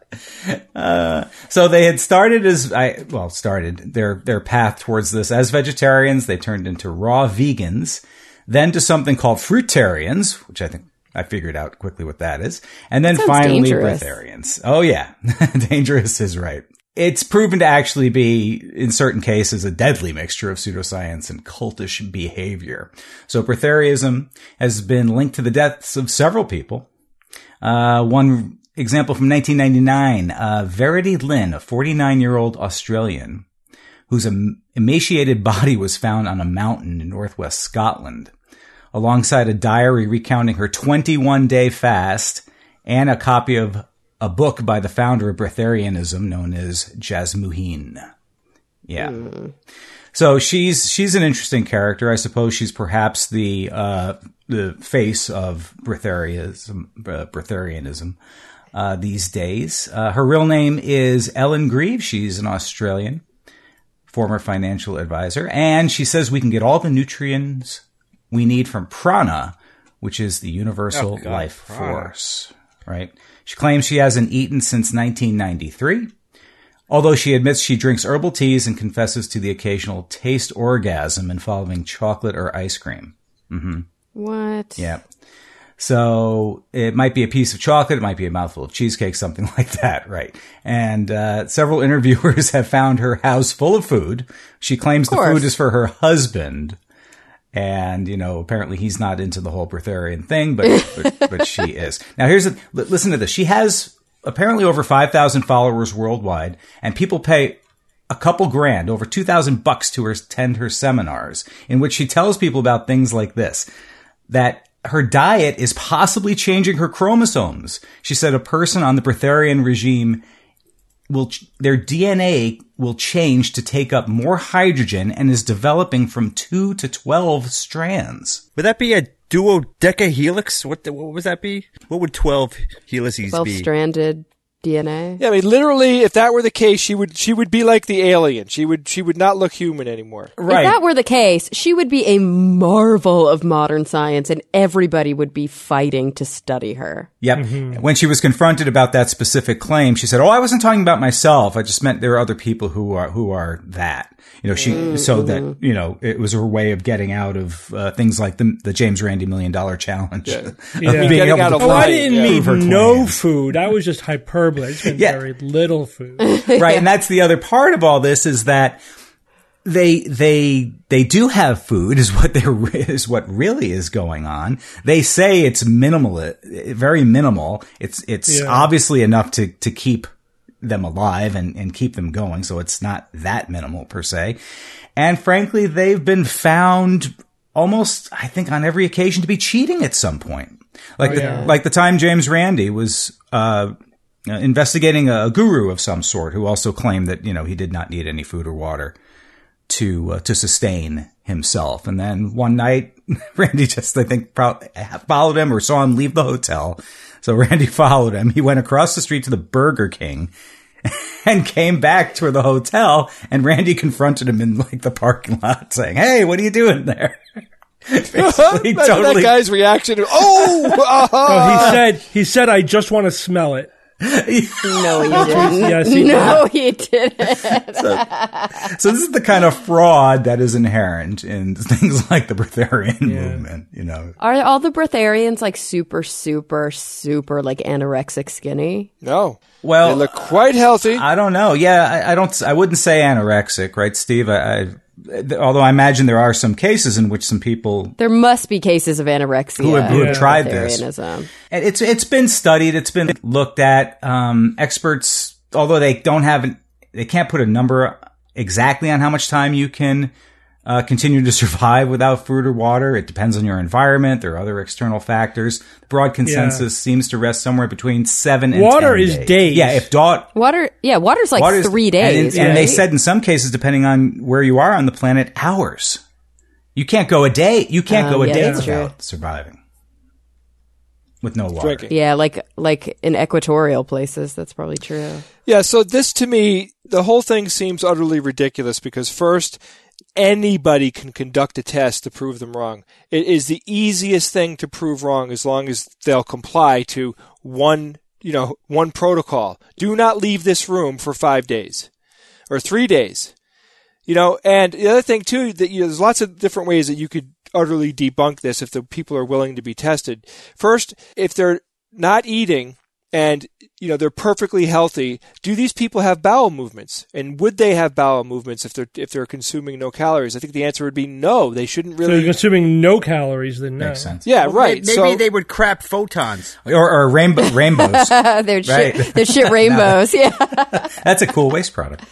Uh, so they had started as I well started their their path towards this as vegetarians. They turned into raw vegans, then to something called fruitarians, which I think I figured out quickly what that is, and then finally dangerous. breatharians. Oh yeah, (laughs) dangerous is right. It's proven to actually be, in certain cases, a deadly mixture of pseudoscience and cultish behavior. So breatharianism has been linked to the deaths of several people. Uh, one example from 1999, uh, Verity Linn, a 49 year old Australian whose em- emaciated body was found on a mountain in northwest Scotland, alongside a diary recounting her 21 day fast and a copy of a book by the founder of breatharianism known as Jasmuheen. Yeah. So she's she's an interesting character. I suppose she's perhaps the uh, the face of breatharianism, uh, breatharianism uh, these days. Uh, her real name is Ellen Grieve. She's an Australian former financial advisor, and she says we can get all the nutrients we need from prana, which is the universal Oh, God, life prana. force. Right? She claims she hasn't eaten since 1993. Although she admits she drinks herbal teas and confesses to the occasional taste orgasm involving chocolate or ice cream. Mm-hmm. What? Yeah. So it might be a piece of chocolate, it might be a mouthful of cheesecake, something (laughs) like that, right? And uh, several (laughs) interviewers have found her house full of food. She claims the food is for her husband, and you know apparently he's not into the whole breatharian thing, but but, but she (laughs) is. Now here's a listen to this. She has apparently over five thousand followers worldwide, and people pay a couple grand, over 2000 bucks to attend her seminars in which she tells people about things like this, that her diet is possibly changing her chromosomes. She said a person on the breatharian regime will, their DNA will change to take up more hydrogen and is developing from two to 12 strands. Would that be a duodecahelix? What the, what would that be? What would twelve helices Twelve be? stranded DNA. Yeah, I mean, literally, if that were the case, she would she would be like the alien. She would she would not look human anymore. If that were the case, she would be a marvel of modern science, and everybody would be fighting to study her. Yep. When she was confronted about that specific claim, she said, "Oh, I wasn't talking about myself. I just meant there are other people who are who are that." You know, she so that you know it was her way of getting out of uh, things like the the James Randi Million Dollar Challenge. Yeah. (laughs) Of Yeah. being Getting able out to of Oh, I didn't yeah. mean no food. I was just hyperbole. I just meant Yeah. very little food. (laughs) right, and that's the other part of all this is that they they they do have food is what they (laughs) is what really is going on. They say it's minimal, uh, very minimal. It's it's Yeah. obviously enough to to keep them alive and and keep them going. So it's not that minimal per se. And frankly, they've been found almost, I think, on every occasion to be cheating at some point. Like the, yeah. like the time James Randi was uh, investigating a, guru of some sort who also claimed that you know he did not need any food or water to uh, to sustain himself. And then one night (laughs) Randi just, I think, pro- followed him or saw him leave the hotel. So (laughs) Randi followed him. He went across the street to the Burger King (laughs) and came back to the hotel. And Randi confronted him in like the parking lot, saying, "Hey, what are you doing there?" Basically, Imagine that guy's reaction. Oh, uh-huh. Oh, he said, he said, I just want to smell it. No, he (laughs) didn't. Yes, he (laughs) did. No, he didn't. (laughs) So this is the kind of fraud that is inherent in things like the Breatharian movement. You know, Are all the Breatharians like super, super, super like anorexic skinny? no. well, They look quite healthy. I don't know. Yeah, I, I don't. I wouldn't say anorexic, right, Steve? I, I, although I imagine there are some cases in which some people There must be cases of anorexia. who have, who have tried this. And it's it's been studied. It's been looked at. Um, experts, although they don't have, an, they can't put a number exactly on how much time you can uh, continue to (laughs) survive without food or water. It depends on your environment. There are other external factors. The broad consensus seems to rest somewhere between seven and Water 10 is days. days. Yeah, if dot Water, yeah, water's like water's- three and, days. and they said in some cases, depending on where you are on the planet, hours. You can't go a day. You can't Um, go a yeah, day that's true. without surviving with no water. Drinking. yeah, like like in equatorial places, that's probably true. Yeah, so this to me, the whole thing seems utterly ridiculous because first, anybody can conduct a test to prove them wrong. It is the easiest thing to prove wrong as long as they'll comply to one, you know, one protocol. Do not leave this room for five days or three days. You know, and the other thing too, that you know, there's lots of different ways that you could utterly debunk this if the people are willing to be tested. First, if they're not eating and you know they're perfectly healthy, do these people have bowel movements? And would they have bowel movements if they're if they're consuming no calories? I think the answer would be no. They shouldn't really So really. you're consuming no calories, then no. Makes sense. yeah, Well, right. Maybe so, they would crap photons. Or, or rainbow, (laughs) rainbows. they're shit, Right. they're shit (laughs) rainbows. Yeah, (laughs) That's a cool waste product.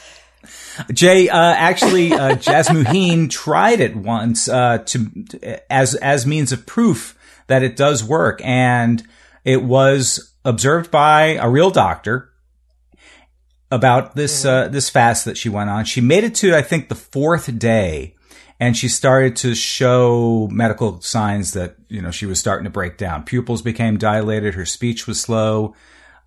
Jay, uh, actually, uh, Jasmuheen tried it once uh, to as as means of proof that it does work, and it was observed by a real doctor about this uh, this fast that she went on. She made it to I think the fourth day, and she started to show medical signs that you know she was starting to break down. Pupils became dilated. Her speech was slow.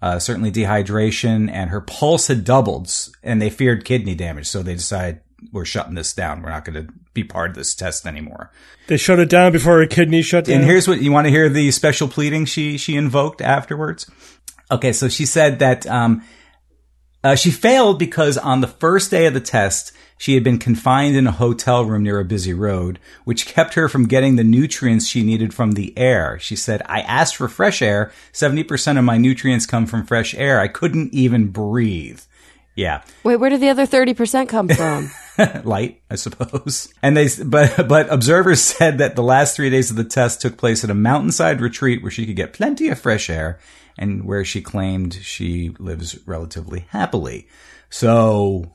Uh, certainly dehydration, and her pulse had doubled, and they feared kidney damage. So they decided we're shutting this down. We're not going to be part of this test anymore. They shut it down before her kidney shut down. And here's what you want to hear the special pleading she she invoked afterwards. Okay, so she said that um, uh, she failed because on the first day of the test, she had been confined in a hotel room near a busy road, which kept her from getting the nutrients she needed from the air. She said, I asked for fresh air. 70% of my nutrients come from fresh air. I couldn't even breathe. Yeah. wait, where did the other thirty percent come from? (laughs) (laughs) light, I suppose. And they, but, but observers (laughs) said that the last three days of the test took place at a mountainside retreat where she could get plenty of fresh air and where she claimed she lives relatively happily. So,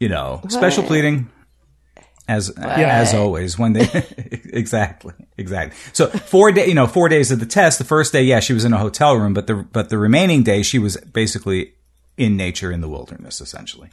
you know, special pleading. As as always, when they (laughs) exactly exactly so four day you know four days of the test. The first day, yeah, she was in a hotel room, but the but the remaining day she was basically in nature in the wilderness, essentially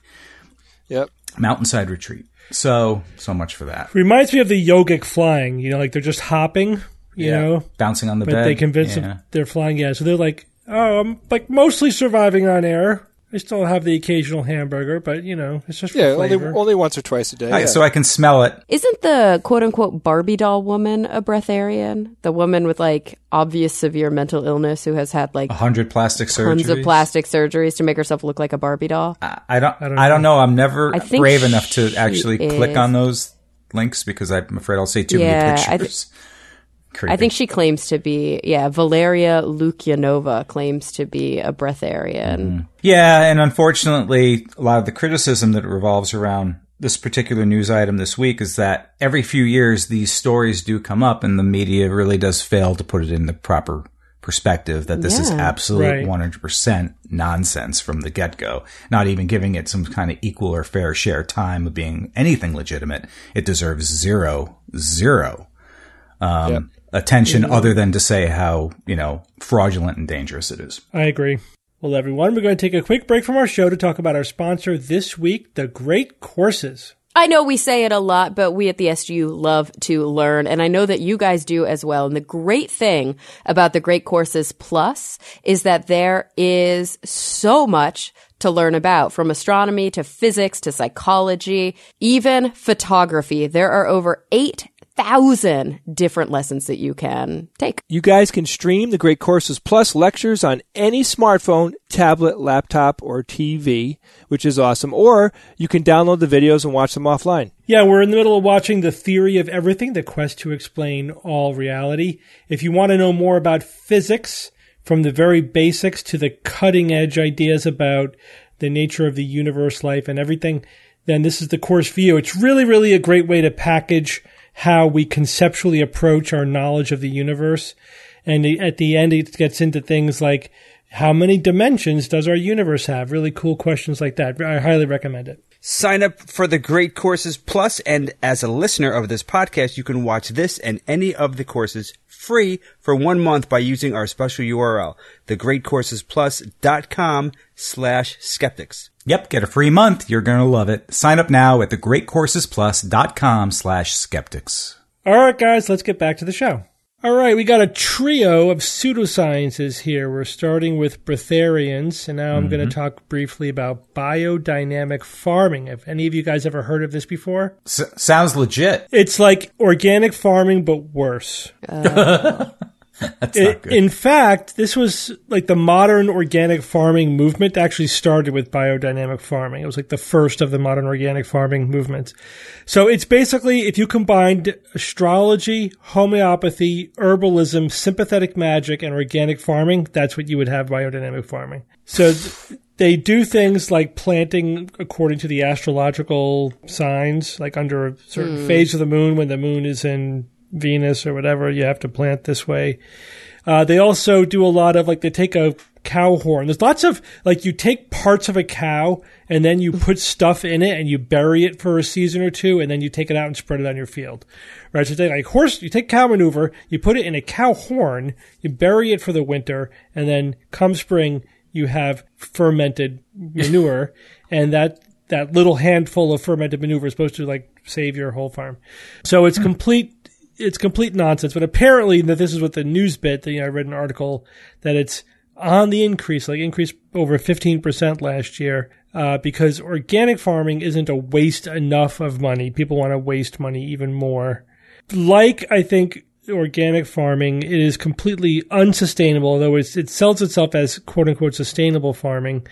yep. mountainside retreat. So so much for that. Reminds me of the yogic flying. You know, like they're just hopping. You know, Bouncing on the but bed. they convince yeah. them they're flying. Yeah, so they're like, oh, I'm like mostly surviving on air. I still have the occasional hamburger, but you know, it's just for Yeah, only only once or twice a day. All right, yeah. So I can smell it. Isn't the quote unquote Barbie doll woman a breatharian? The woman with like obvious severe mental illness who has had like A hundred plastic surgeries. tons of plastic surgeries to make herself look like a Barbie doll. I I don't. I don't don't, know. I'm never I think brave enough to she actually click on those links because I'm afraid I'll see too Yeah, many I pictures. I think she claims to be, yeah, Valeria Lukyanova claims to be a breatharian. Yeah, and unfortunately, a lot of the criticism that revolves around this particular news item this week is that every few years these stories do come up, and the media really does fail to put it in the proper perspective that this is Yeah. absolute Right. 100% nonsense from the get go, not even giving it some kind of equal or fair share time of being anything legitimate. It deserves zero, zero um, Yep. Attention mm-hmm. other than to say how, you know, fraudulent and dangerous it is. I agree. Well, everyone, we're going to take a quick break from our show to talk about our sponsor this week, the Great Courses. I know we say it a lot, but we at the SGU love to learn. And I know that you guys do as well. And the great thing about the Great Courses Plus is that there is so much to learn about from astronomy to physics to psychology, even photography. There are over eight thousand different lessons that you can take. You guys can stream the Great Courses Plus lectures on any smartphone, tablet, laptop, or TV, which is awesome. Or you can download the videos and watch them offline. Yeah, we're in the middle of watching The Theory of Everything, the quest to explain all reality. If you want to know more about physics, from the very basics to the cutting edge ideas about the nature of the universe, life, and everything, then this is the course for you. It's really, really a great way to package how we conceptually approach our knowledge of the universe. And at the end, it gets into things like how many dimensions does our universe have? Really cool questions like that. I highly recommend it. Sign up for the Great Courses Plus, and as a listener of this podcast, you can watch this and any of the courses free for one month by using our special URL, thegreatcoursesplus.com slash skeptics. Yep, get a free month. You're going to love it. Sign up now at thegreatcoursesplus.com slash skeptics. All right, guys, let's get back to the show. All right, we got a trio of pseudosciences here. We're starting with breatharians, and now I'm going to mm-hmm. talk briefly about biodynamic farming. Have any of you guys ever heard of this before? S- sounds legit. It's like organic farming, but worse. That's uh, (laughs) (laughs) It- not good. in fact, this was like the modern organic farming movement actually started with biodynamic farming. It was like the first of the modern organic farming movements. So it's basically if you combined astrology, homeopathy, herbalism, sympathetic magic, and organic farming, that's what you would have biodynamic farming. So th- they do things like planting according to the astrological signs, like under a certain hmm. phase of the moon when the moon is in Venus or whatever, you have to plant this way. Uh, they also do a lot of like they take a cow horn. There's lots of like you take parts of a cow and then you put stuff in it and you bury it for a season or two and then you take it out and spread it on your field. Right? So they like horse, you take cow maneuver, you put it in a cow horn, you bury it for the winter, and then come spring you have fermented manure, (laughs) and that that little handful of fermented manure is supposed to like save your whole farm. So it's complete it's complete nonsense. But apparently, that this is what the news bit that you know, I read an article that it's on the increase, like increased over fifteen percent last year, uh, because organic farming isn't a waste enough of money. People want to waste money even more. Like I think organic farming, it is completely unsustainable. Although it sells itself as quote unquote sustainable farming.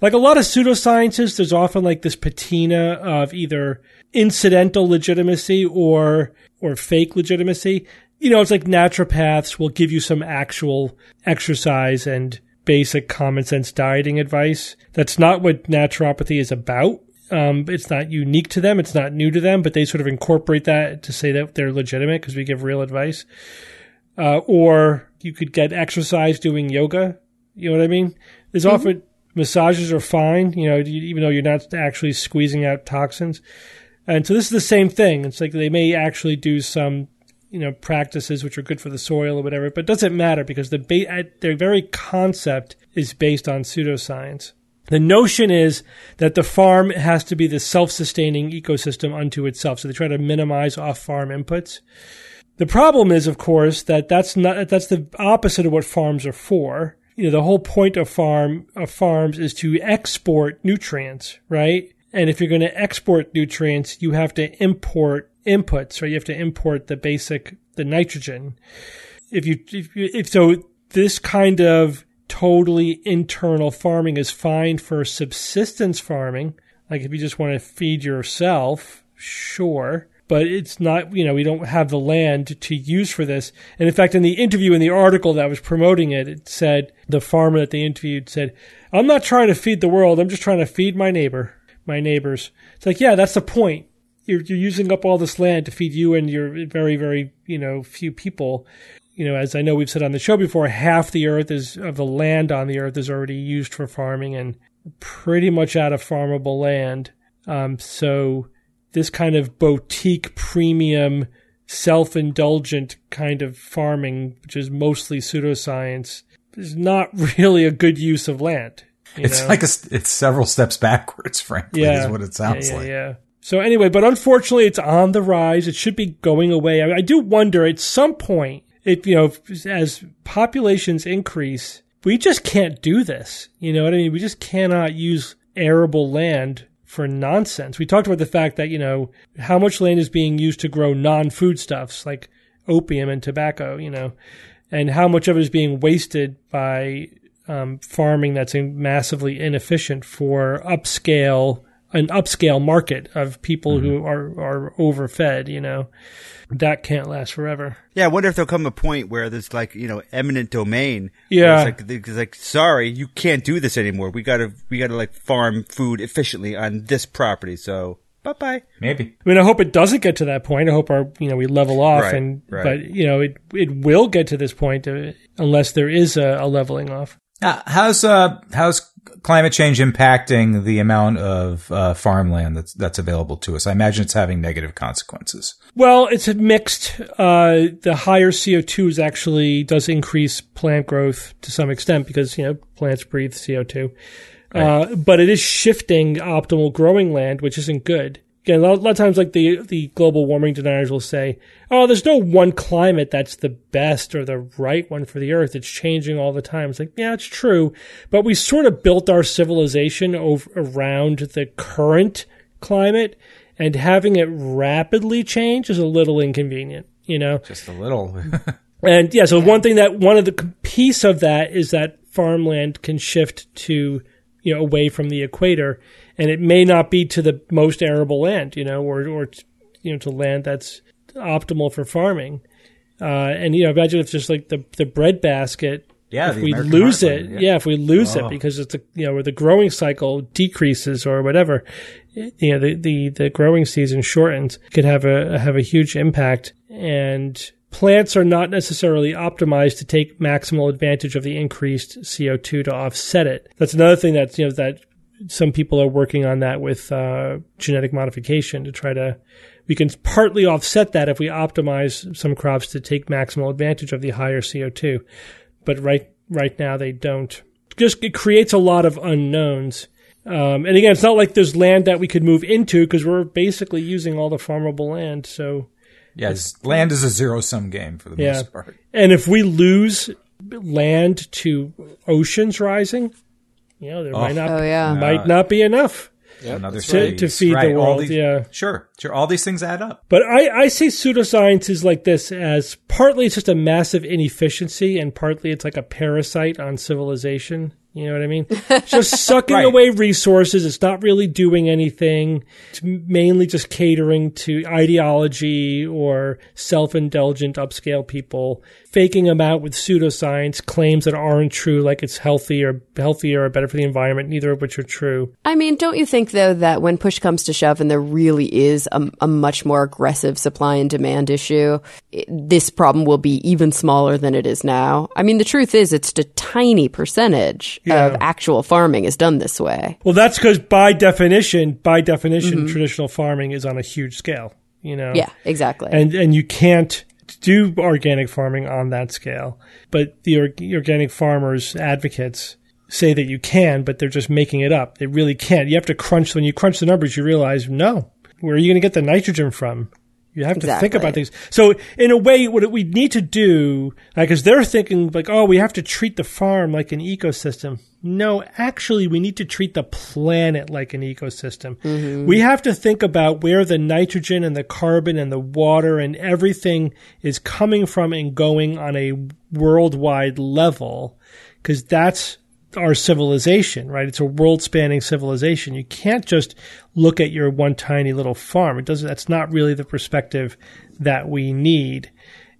Like a lot of pseudosciences, there's often like this patina of either incidental legitimacy or or fake legitimacy. You know, it's like naturopaths will give you some actual exercise and basic common sense dieting advice. That's not what naturopathy is about. Um, it's not unique to them. It's not new to them, but they sort of incorporate that to say that they're legitimate because we give real advice. Uh, or you could get exercise doing yoga. You know what I mean? There's often massages are fine, you know, even though you're not actually squeezing out toxins. And so this is the same thing. It's like they may actually do some, you know, practices which are good for the soil or whatever, but it doesn't matter because the ba- uh, their very concept is based on pseudoscience. The notion is that the farm has to be the self-sustaining ecosystem unto itself. So they try to minimize off-farm inputs. The problem is, of course, that that's not that's the opposite of what farms are for. You know, the whole point of farm of farms is to export nutrients, right? And if you're going to export nutrients, you have to import inputs, or you have to import the basic the nitrogen. If you if, you- if so, this kind of totally internal farming is fine for subsistence farming. Like if you just want to feed yourself, sure. But it's not, you know, we don't have the land to use for this. And in fact, in the interview in the article that was promoting it, it said the farmer that they interviewed said, I'm not trying to feed the world. I'm just trying to feed my neighbor, my neighbors. It's like, yeah, that's the point. You're, you're using up all this land to feed you and your very, very, you know, few people you know, as I know we've said on the show before, half the earth is of the land on the earth is already used for farming and pretty much out of farmable land. Um, so this kind of boutique premium self-indulgent kind of farming, which is mostly pseudoscience, is not (laughs) really a good use of land. It's know? like a, it's several steps backwards, (laughs) frankly, is what it sounds yeah, yeah, like. Yeah. So anyway, but unfortunately, it's on the rise. It should be going away. I, I do wonder at some point, if you know, as populations increase, we just can't do this. You know what I mean? We just cannot use arable land for nonsense. We talked about the fact that, you know, how much land is being used to grow non-foodstuffs like opium and tobacco, you know, and how much of it is being wasted by um, farming that's massively inefficient for upscale an upscale market of people mm-hmm. who are are overfed. You know, that can't last forever. Yeah, I wonder if there'll come a point where there's like you know eminent domain. Yeah, it's like, it's like sorry, you can't do this anymore. We gotta we gotta like farm food efficiently on this property. So bye bye. Maybe. I mean, I hope it doesn't get to that point. I hope our you know we level off, Right, and right. but you know it it will get to this point uh, unless there is a, a leveling off. Uh, how's uh how's climate change impacting the amount of uh, farmland that's that's available to us? I imagine it's having negative consequences. Well, it's a mixed. Uh, the higher CO two is actually does increase plant growth to some extent because you know plants breathe CO two, uh, but it is shifting optimal growing land, which isn't good. Again, a lot, a lot of times, like the the global warming deniers will say, "Oh, there's no one climate that's the best or the right one for the Earth. It's changing all the time." It's like, yeah, it's true, but we sort of built our civilization over, around the current climate, and having it rapidly change is a little inconvenient. You know, Just a little. (laughs) and yeah, so one thing that one of the piece of that is that farmland can shift to you know away from the equator, and it may not be to the most arable land, you know, or or you know to land that's optimal for farming. Uh, and you know, imagine if just like the the bread basket, Yeah, if we American lose heartland, it, yeah. yeah. if we lose Oh. it because it's a you know where the growing cycle decreases or whatever, you know, the the the growing season shortens, could have a have a huge impact. And plants are not necessarily optimized to take maximal advantage of the increased CO two to offset it. That's another thing that you know that some people are working on that with uh, genetic modification to try to we can partly offset that if we optimize some crops to take maximal advantage of the higher CO2 but right right now they don't. Just it creates a lot of unknowns. Um, and again it's not like there's land that we could move into because we're basically using all the farmable land. So yes, land is a zero sum game for the Yeah. most part. and if we lose land to oceans rising you know there might oh. not Oh, yeah. might uh, not be enough Another to, to feed Right, the all world these- yeah Sure, sure. All these things add up. But I, I see pseudosciences like this as partly it's just a massive inefficiency and partly it's like a parasite on civilization. You know what I mean? It's (laughs) just sucking Right. away resources. It's not really doing anything. It's mainly just catering to ideology or self-indulgent upscale people, faking them out with pseudoscience claims that aren't true, like it's healthy or healthier or better for the environment, neither of which are true. I mean, don't you think though that when push comes to shove, and there really is a, a much more aggressive supply and demand issue, it, this problem will be even smaller than it is now. I mean, the truth is, it's a tiny percentage Yeah. of actual farming is done this way. Well, that's because by definition, by definition, mm-hmm. traditional farming is on a huge scale. You know, Yeah, exactly. and and you can't do organic farming on that scale. But the or- organic farmers advocates say that you can, but they're just making it up. They really can't. You have to crunch when you crunch the numbers. You realize no, where are you going to get the nitrogen from? You have to think about things. So in a way, what we need to do, because they're thinking like, oh, we have to treat the farm like an ecosystem. No, actually, we need to treat the planet like an ecosystem. Mm-hmm. We have to think about where the nitrogen and the carbon and the water and everything is coming from and going on a worldwide level, because that's our civilization, right? It's a world spanning civilization. You can't just look at your one tiny little farm. It doesn't, that's not really the perspective that we need.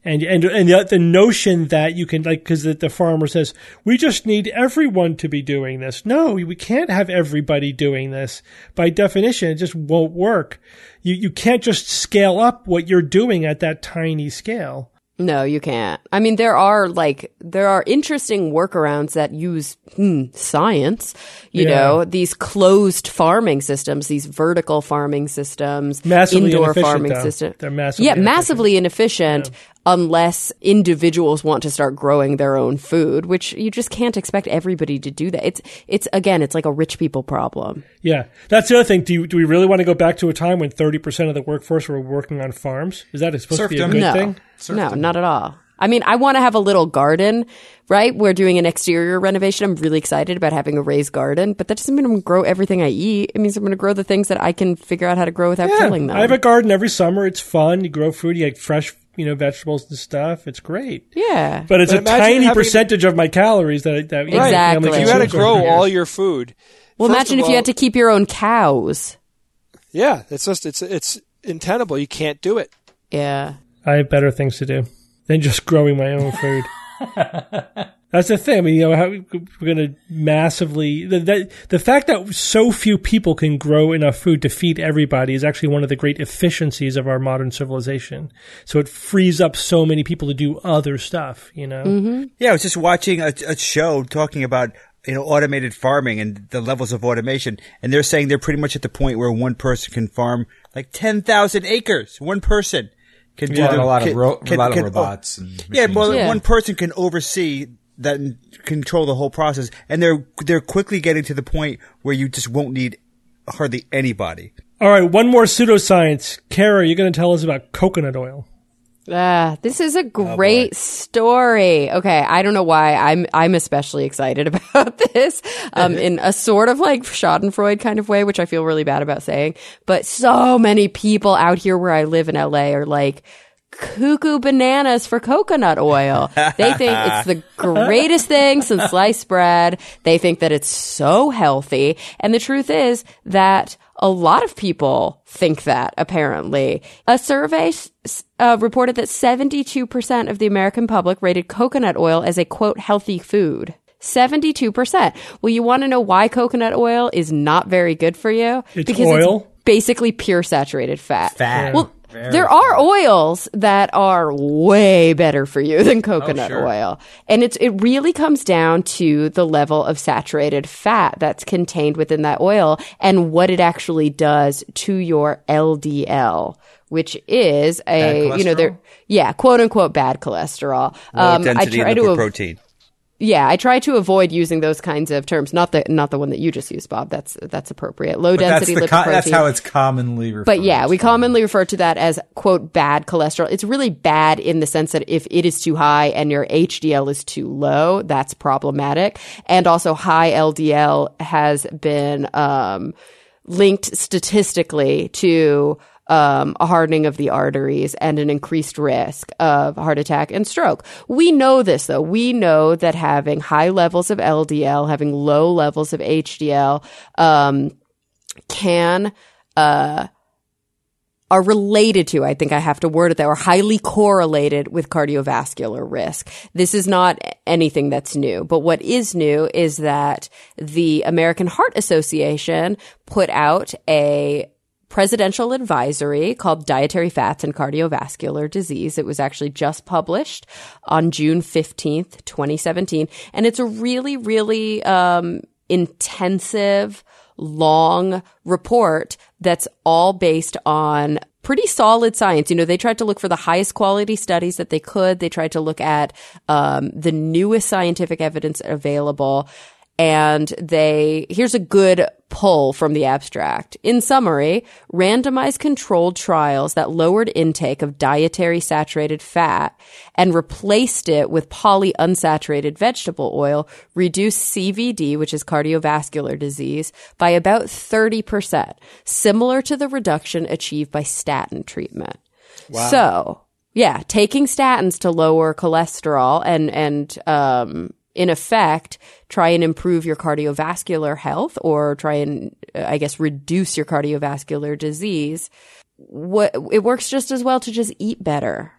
And, and, and the, the notion that you can, like, cause the, the farmer says, we just need everyone to be doing this. No, we can't have everybody doing this. By definition, it just won't work. You, you can't just scale up what you're doing at that tiny scale. No, you can't. I mean, there are like there are interesting workarounds that use hmm, science. You Yeah. know, these closed farming systems, these vertical farming systems, Massively indoor farming systems. They're massively yeah, inefficient. massively inefficient. Unless individuals want to start growing their own food, which you just can't expect everybody to do that. It's it's again, it's like a rich people problem. Yeah, that's the other thing. Do you, do we really want to go back to a time when thirty percent of the workforce were working on farms? Is that supposed to be a Serfdom. good no, thing? no, not at all. I mean, I want to have a little garden, right? We're doing an exterior renovation. I'm really excited about having a raised garden, but that doesn't mean I'm going to grow everything I eat. It means I'm going to grow the things that I can figure out how to grow without Yeah, killing them. I have a garden every summer. It's fun. You grow food. You get fresh, you know, vegetables and stuff. It's great. yeah. But it's But a tiny having- percentage of my calories that that you know, Exactly. family If you had to grow all your food. well, imagine of if you had to keep your own cows. Yeah, it's just it's it's untenable. You can't do it. Yeah. I have better things to do than just (laughs) growing my own food. (laughs) That's the thing. I mean, you know, how we're going to massively the, the the fact that so few people can grow enough food to feed everybody is actually one of the great efficiencies of our modern civilization. So it frees up so many people to do other stuff. You know, mm-hmm. Yeah, I was just watching a, a show talking about you know automated farming and the levels of automation, and they're saying they're pretty much at the point where one person can farm like ten thousand acres. One person can do Yeah, the- a lot of ro- can- a lot of can- robots and yeah, machines. well, Yeah. one person can oversee that control the whole process, and they're they're quickly getting to the point where you just won't need hardly anybody. all right. One more pseudoscience. Cara, you're going to tell us about coconut oil. Ah, this is a great story. Okay, I don't know why I'm I'm especially excited (laughs) about this. Um, in a sort of like Schadenfreude kind of way, which I feel really bad about saying. But so many people out here where I live in LA are like cuckoo bananas for coconut oil. They think it's the (laughs) greatest thing since sliced bread. They think that it's so healthy. And the truth is that a lot of people think that, apparently. A survey uh, reported that 72% of the American public rated coconut oil as a quote, healthy food. 72%. Well, you want to know why coconut oil is not very good for you? It's because oil? it's basically pure saturated fat. Fat. Well, Very there are oils that are way better for you (laughs) than coconut sure. oil. And it's it really comes down to the level of saturated fat that's contained within that oil and what it actually does to your LDL, which is a you know there yeah, quote unquote bad cholesterol. Low Um, I density try to protein. Yeah, I try to avoid using those kinds of terms. Not the not the one that you just used, Bob. That's that's appropriate. Low But density the lipoprotein. co- that's how it's commonly referred But yeah, we to. commonly refer to that as quote bad cholesterol. It's really bad in the sense that if it is too high and your HDL is too low, that's problematic. And also high LDL has been um, linked statistically to um, a hardening of the arteries and an increased risk of heart attack and stroke. We know this though. We know that having high levels of LDL, having low levels of HDL, um, can uh, are related to, I think I have to word it that, are highly correlated with cardiovascular risk. This is not anything that's new, but what is new is that the American Heart Association put out a presidential advisory called Dietary Fats and Cardiovascular Disease. It was actually just published on June 15th, 2017. And it's a really, really, um, intensive, long report that's all based on pretty solid science. You know, they tried to look for the highest quality studies that they could. They tried to look at um, the newest scientific evidence available. And they, here's a good pull from the abstract. In summary, randomized controlled trials that lowered intake of dietary saturated fat and replaced it with polyunsaturated vegetable oil reduced CVD, which is cardiovascular disease, by about 30%, similar to the reduction achieved by statin treatment. So, yeah, taking statins to lower cholesterol and, and, um, in effect, try and improve your cardiovascular health or try and, I guess, reduce your cardiovascular disease. What, it works just as well to just eat better.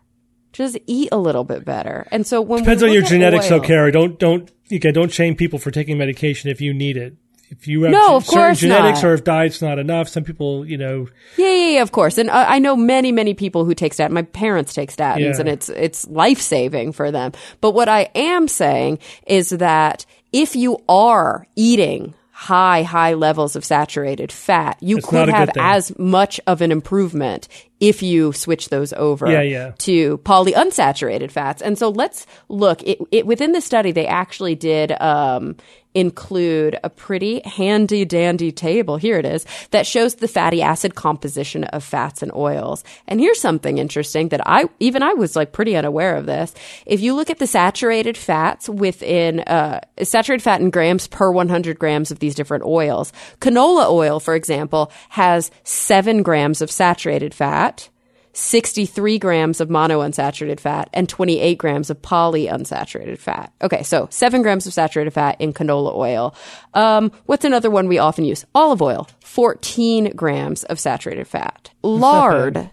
Just eat a little bit better. And so when Depends on your genetics, oil- Cara. Don't don't again. Don't shame people for taking medication if you need it. If you have No, of certain course genetics not. or if diet's not enough, some people, you know, Yeah, yeah, yeah, of course. And uh, I know many, many people who take statins. My parents take statins Yeah. and it's, it's life saving for them. But what I am saying is that if you are eating high, high levels of saturated fat, you That's could not a good have as much of an improvement if you switch those over Yeah, yeah. to polyunsaturated fats. And so let's look. It, it, within the study, they actually did um, include a pretty handy dandy table. Here it is that shows the fatty acid composition of fats and oils. And here's something interesting that I even I was like pretty unaware of this. If you look at the saturated fats within uh, saturated fat in grams per 100 grams of these different oils, canola oil, for example, has seven grams of saturated fat. 63 grams of monounsaturated fat and 28 grams of polyunsaturated fat. Okay, so 7 grams of saturated fat in canola oil. Um, what's another one we often use? Olive oil, 14 grams of saturated fat. Lard,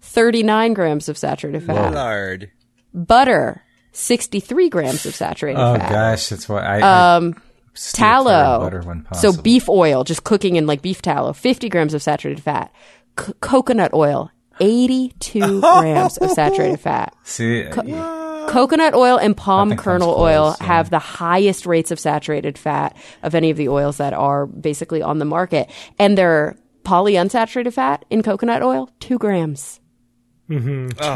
39 grams of saturated fat. Lard. Butter, 63 grams of saturated Oh fat. Oh gosh, that's why I um tallow. butter when So beef oil, just cooking in like beef tallow, 50 grams of saturated fat. C- coconut oil, 82 (laughs) grams of saturated fat. See, Coconut oil and palm kernel oil yeah. have the highest rates of saturated fat of any of the oils that are basically on the market. And their polyunsaturated fat in coconut oil, two grams.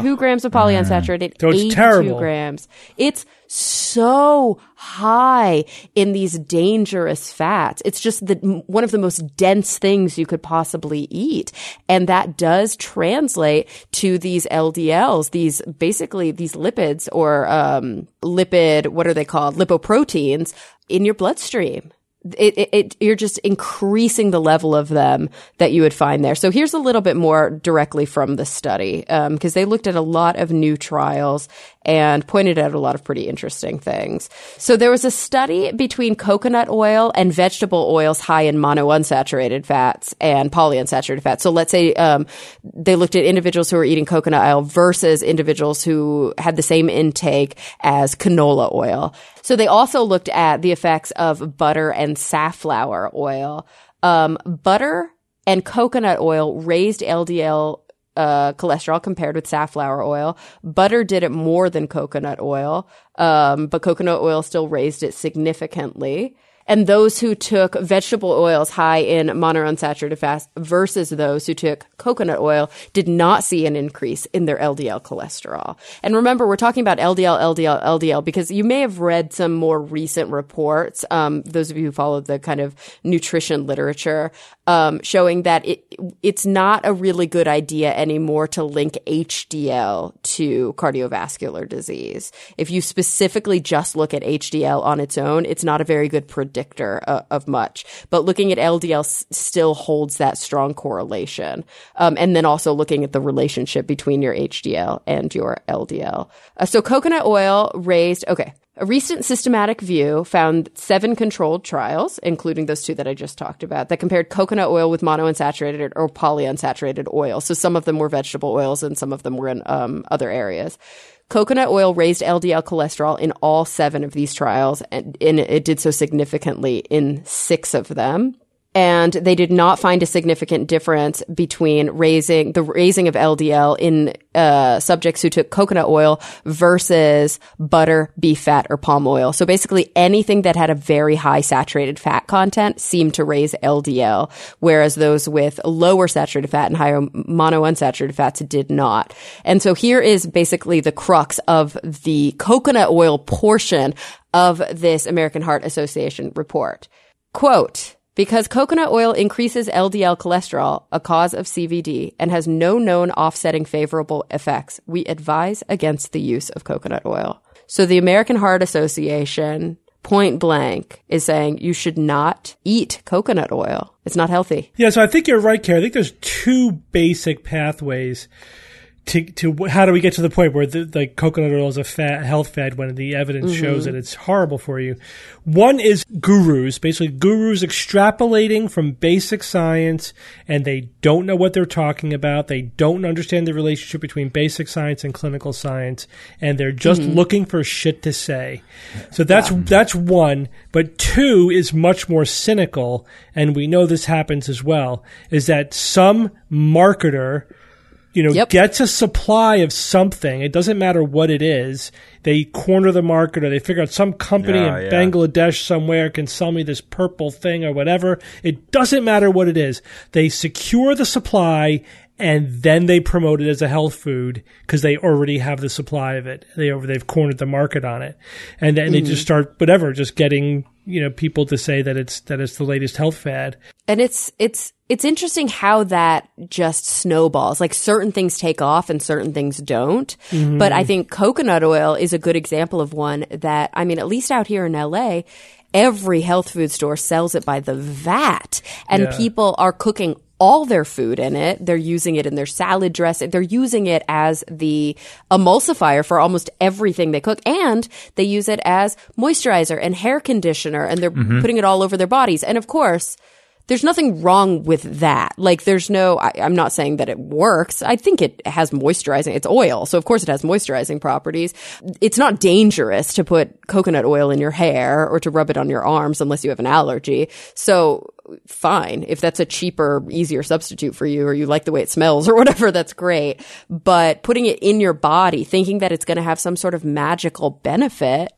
Two grams of polyunsaturated, So it's 82 terrible. grams. It's so high in these dangerous fats. It's just the, one of the most dense things you could possibly eat. And that does translate to these LDLs, these basically these lipids or um, lipid, what are they called? Lipoproteins in your bloodstream it, it, it you're just increasing the level of them that you would find there. So here's a little bit more directly from the study um, because they looked at a lot of new trials and pointed out a lot of pretty interesting things. So there was a study between coconut oil and vegetable oils high in monounsaturated fats and polyunsaturated fats. So let's say um, they looked at individuals who were eating coconut oil versus individuals who had the same intake as canola oil. So they also looked at the effects of butter and safflower oil. Um, butter and coconut oil raised LDL uh, cholesterol compared with safflower oil. Butter did it more than coconut oil, um, but coconut oil still raised it significantly. And those who took vegetable oils high in monounsaturated fats versus those who took coconut oil did not see an increase in their LDL cholesterol. And remember, we're talking about LDL, LDL, LDL because you may have read some more recent reports. Um, those of you who follow the kind of nutrition literature, um, showing that it it's not a really good idea anymore to link HDL to cardiovascular disease. If you specifically just look at HDL on its own, it's not a very good predictor uh, of much. But looking at LDL s- still holds that strong correlation. Um, and then also looking at the relationship between your HDL and your LDL. Uh, so coconut oil raised, okay. A recent systematic view found seven controlled trials, including those two that I just talked about, that compared coconut oil with monounsaturated or polyunsaturated oil. So some of them were vegetable oils and some of them were in um, other areas. Coconut oil raised LDL cholesterol in all seven of these trials, and, and it did so significantly in six of them and they did not find a significant difference between raising the raising of LDL in uh, subjects who took coconut oil versus butter, beef fat, or palm oil. So basically, anything that had a very high saturated fat content seemed to raise LDL, whereas those with lower saturated fat and higher monounsaturated fats did not. And so here is basically the crux of the coconut oil portion of this American Heart Association report. Quote, because coconut oil increases LDL cholesterol, a cause of CVD, and has no known offsetting favorable effects, we advise against the use of coconut oil. So the American Heart Association, point blank, is saying you should not eat coconut oil. It's not healthy. Yeah, so I think you're right, Cara. I think there's two basic pathways to to how do we get to the point where the, like coconut oil is a fat health fad when the evidence mm-hmm. shows that it's horrible for you. One is gurus, basically gurus extrapolating from basic science, and they don't know what they're talking about. They don't understand the relationship between basic science and clinical science, and they're just mm-hmm. looking for shit to say. So that's that's one. But two is much more cynical, and we know this happens as well. Is that some marketer you know, Yep. gets a supply of something. It doesn't matter what it is. They corner the market or they figure out some company Yeah, in yeah. Bangladesh somewhere can sell me this purple thing or whatever. It doesn't matter what it is. They secure the supply and then they promote it as a health food because they already have the supply of it. They over they've cornered the market on it, and then they just hmm. start whatever, just getting you know people to say that it's that it's the latest health fad. And it's it's it's interesting how that just snowballs. Like certain things take off and certain things don't. Mm-hmm. But I think coconut oil is a good example of one that I mean, at least out here in LA, every health food store sells it by the vat, and Yeah. people are cooking all their food in it. They're using it in their salad dressing. They're using it as the emulsifier for almost everything they cook. And they use it as moisturizer and hair conditioner and they're mm-hmm. putting it all over their bodies. And of course, there's nothing wrong with that. Like, there's no, I, I'm not saying that it works. I think it has moisturizing, it's oil. So, of course, it has moisturizing properties. It's not dangerous to put coconut oil in your hair or to rub it on your arms unless you have an allergy. So, fine. If that's a cheaper, easier substitute for you or you like the way it smells or (laughs) whatever, that's great. But putting it in your body, thinking that it's going to have some sort of magical benefit,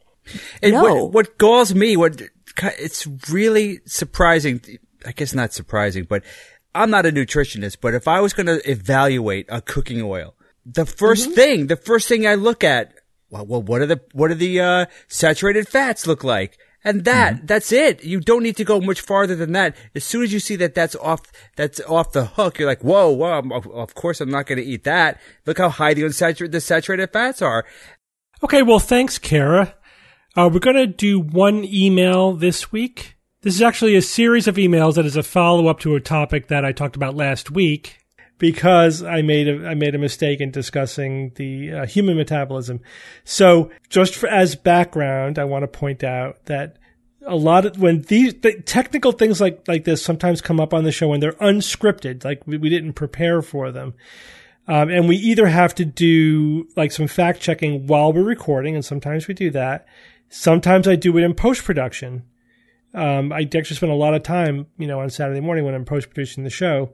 And No. what, what galls me, what it's really surprising. I guess not surprising, but I'm not a nutritionist. But if I was going to evaluate a cooking oil, the 1st thing, the first thing I look at, well, well what are the what are the uh, saturated fats look like? And that that's it. You don't need to go much farther than that. As soon as you see that that's off that's off the hook, you're like, whoa, whoa. Of, of course, I'm not going to eat that. Look how high the unsaturated the saturated fats are. Okay, well, thanks, Cara. Uh, we're going to do one email this week. This is actually a series of emails that is a follow up to a topic that I talked about last week because I made a, I made a mistake in discussing the uh, human metabolism. So, just for, as background, I want to point out that a lot of when these the technical things like like this sometimes come up on the show and they're unscripted, like we, we didn't prepare for them. Um, and we either have to do like some fact checking while we're recording, and sometimes we do that. Sometimes I do it in post production. Um, I actually spend a lot of time, you know, on Saturday morning when I'm post producing the show.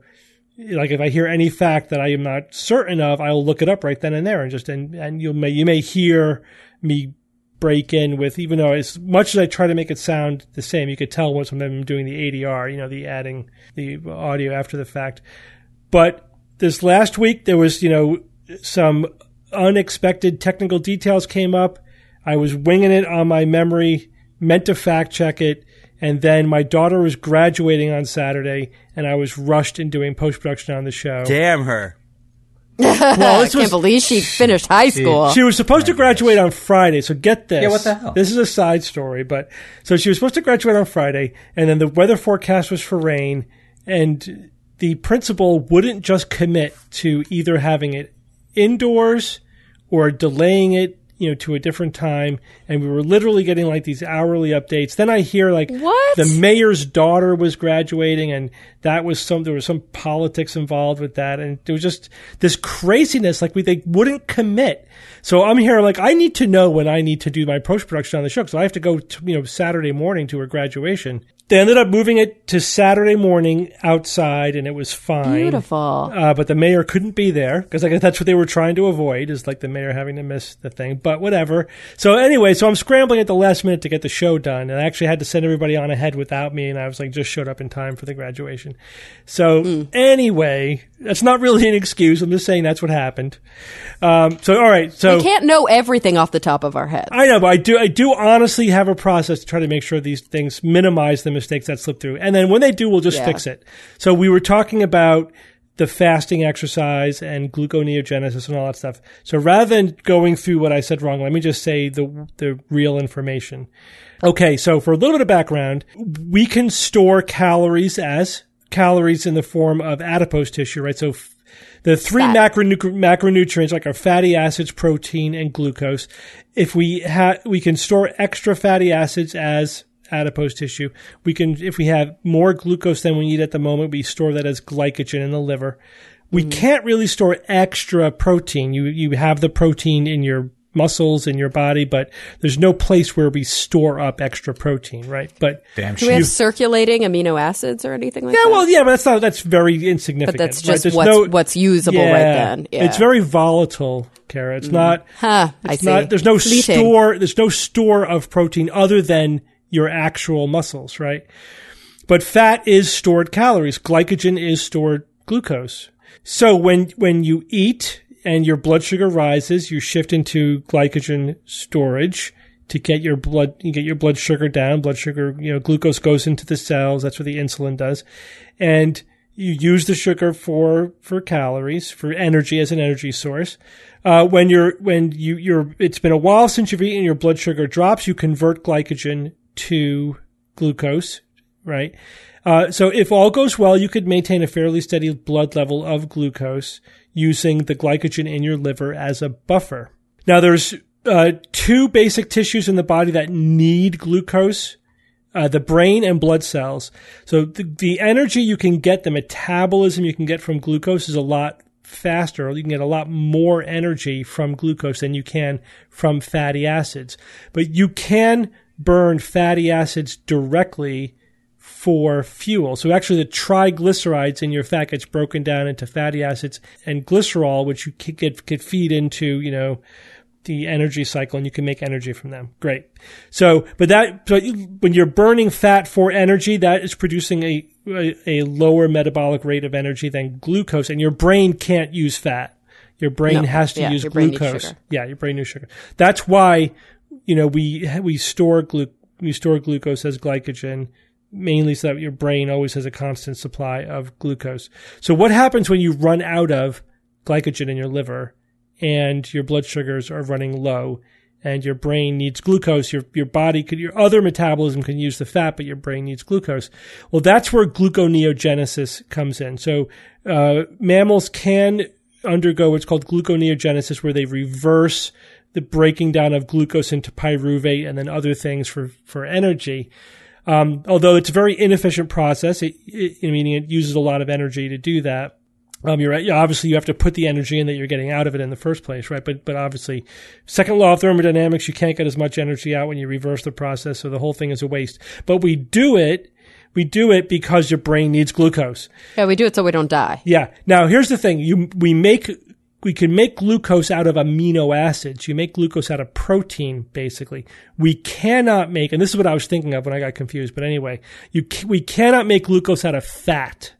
Like if I hear any fact that I am not certain of, I'll look it up right then and there, and just and and you may you may hear me break in with even though as much as I try to make it sound the same, you could tell when I'm doing the ADR, you know, the adding the audio after the fact. But this last week there was, you know, some unexpected technical details came up. I was winging it on my memory, meant to fact check it, and then my daughter was graduating on Saturday, and I was rushed in doing post production on the show. Damn her. (laughs) Well, I this can't was believe she finished high school. she was supposed to graduate on Friday, so get this. Yeah, what the hell? This is a side story, but so she was supposed to graduate on Friday, and then the weather forecast was for rain, and the principal wouldn't just commit to either having it indoors or delaying it, you know, to a different time. And we were literally getting like these hourly updates. Then I hear like What? the mayor's daughter was graduating, and that was some there was some politics involved with that, and there was just this craziness. Like we they wouldn't commit. So I'm here like I need to know when I need to do my post production on the show so I have to go to, you know Saturday morning to her graduation. They ended up moving it to Saturday morning outside, and it was fine. Beautiful. Uh, but the mayor couldn't be there because I guess (laughs) that's what they were trying to avoid is like the mayor having to miss the thing. But whatever. So anyway, so I'm scrambling at the last minute to get the show done, and I actually had to send everybody on ahead without me, and I was like just showed up in time for the graduation. So anyway, that's not really an excuse. I'm just saying that's what happened. Um, so all right, so we can't know everything off the top of our heads. I know, but I do I do honestly have a process to try to make sure these things minimize the mistakes that slip through. And then when they do, we'll just Yeah. fix it. So we were talking about the fasting exercise and gluconeogenesis and all that stuff. So rather than going through what I said wrong, let me just say the the real information. Okay, so for a little bit of background, we can store calories as calories in the form of adipose tissue, right? So f- the three macronutrients like our fatty acids, protein, and glucose. If we have, we can store extra fatty acids as adipose tissue. We can, if we have more glucose than we need at the moment, we store that as glycogen in the liver. We mm-hmm. can't really store extra protein. You you have the protein in your muscles in your body, but there's no place where we store up extra protein, right? But Damn Do we shame. have circulating amino acids or anything like yeah, that? Yeah, well, yeah, but that's not that's very insignificant. but that's just There's what's, no- what's usable right then. Yeah. It's very volatile, Cara. It's mm. not. Huh, I It's see. not. There's no Fleeting. store. There's no store of protein other than your actual muscles, right? But fat is stored calories. Glycogen is stored glucose. So when when you eat and your blood sugar rises, you shift into glycogen storage to get your blood you get your blood sugar down. Blood sugar, you know, glucose goes into the cells. That's what the insulin does, and you use the sugar for for calories for energy as an energy source. Uh, when you're when you you're it's been a while since you've eaten, your blood sugar drops. You convert glycogen to glucose, right? Uh, so if all goes well, you could maintain a fairly steady blood level of glucose using the glycogen in your liver as a buffer. Now there's uh, two basic tissues in the body that need glucose uh, the brain and blood cells. So the, the energy you can get, the metabolism you can get from glucose is a lot faster. You can get a lot more energy from glucose than you can from fatty acids. But you can burn fatty acids directly for fuel. So actually the triglycerides in your fat gets broken down into fatty acids and glycerol, which you could, get, could feed into, you know, the energy cycle and you can make energy from them. Great. So, but that, so you- when you're burning fat for energy, that is producing a, a, a lower metabolic rate of energy than glucose and your brain can't use fat. Your brain No. has to Yeah, use your brain needs glucose. Yeah, your brain needs sugar. That's why, you know, we, we store glu, we store glucose as glycogen mainly so that your brain always has a constant supply of glucose. So what happens when you run out of glycogen in your liver and your blood sugars are running low and your brain needs glucose, your, your body could, your other metabolism can use the fat, but your brain needs glucose. Well, that's where gluconeogenesis comes in. So, uh, mammals can undergo what's called gluconeogenesis where they reverse the breaking down of glucose into pyruvate and then other things for, for energy. Um, although it's a very inefficient process, it, it, meaning it uses a lot of energy to do that. Um, you're right. Obviously, you have to put the energy in that you're getting out of it in the first place, right? But but obviously, second law of thermodynamics, you can't get as much energy out when you reverse the process, so the whole thing is a waste. But we do it. We do it because your brain needs glucose. yeah, we do it so we don't die. Yeah. Now here's the thing: you we make we can make glucose out of amino acids. You make glucose out of protein, basically. We cannot make, and this is what I was thinking of when I got confused. But anyway, you we cannot make glucose out of fat.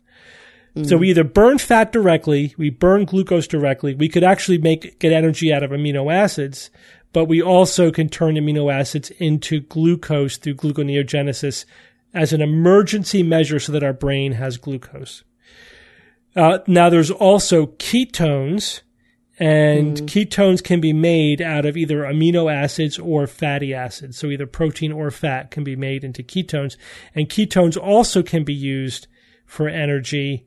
So we either burn fat directly, we burn glucose directly. We could actually make get energy out of amino acids, but we also can turn amino acids into glucose through gluconeogenesis as an emergency measure so that our brain has glucose. Uh, now there's also ketones, and ketones can be made out of either amino acids or fatty acids. So either protein or fat can be made into ketones, and ketones also can be used for energy.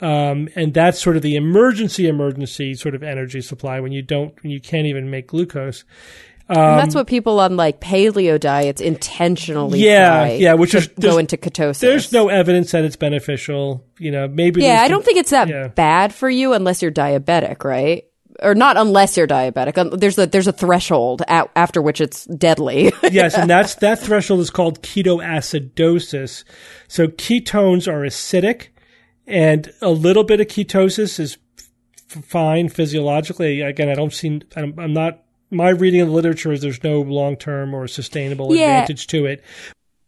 Um, and that's sort of the emergency, emergency sort of energy supply when you don't, when you can't even make glucose. and that's what people on like paleo diets intentionally Um, Yeah, yeah, which is- go into ketosis. There's no evidence that it's beneficial. You know, maybe. Yeah, I don't think it's that yeah. bad for you unless you're diabetic, right? Or not unless you're diabetic. There's a there's a threshold at, after which it's deadly. (laughs) yes, and that's that threshold is called ketoacidosis. So ketones are acidic, and a little bit of ketosis is f- fine physiologically. Again, I don't see. I'm, I'm not. My reading of the literature is there's no long term or sustainable Yeah. advantage to it.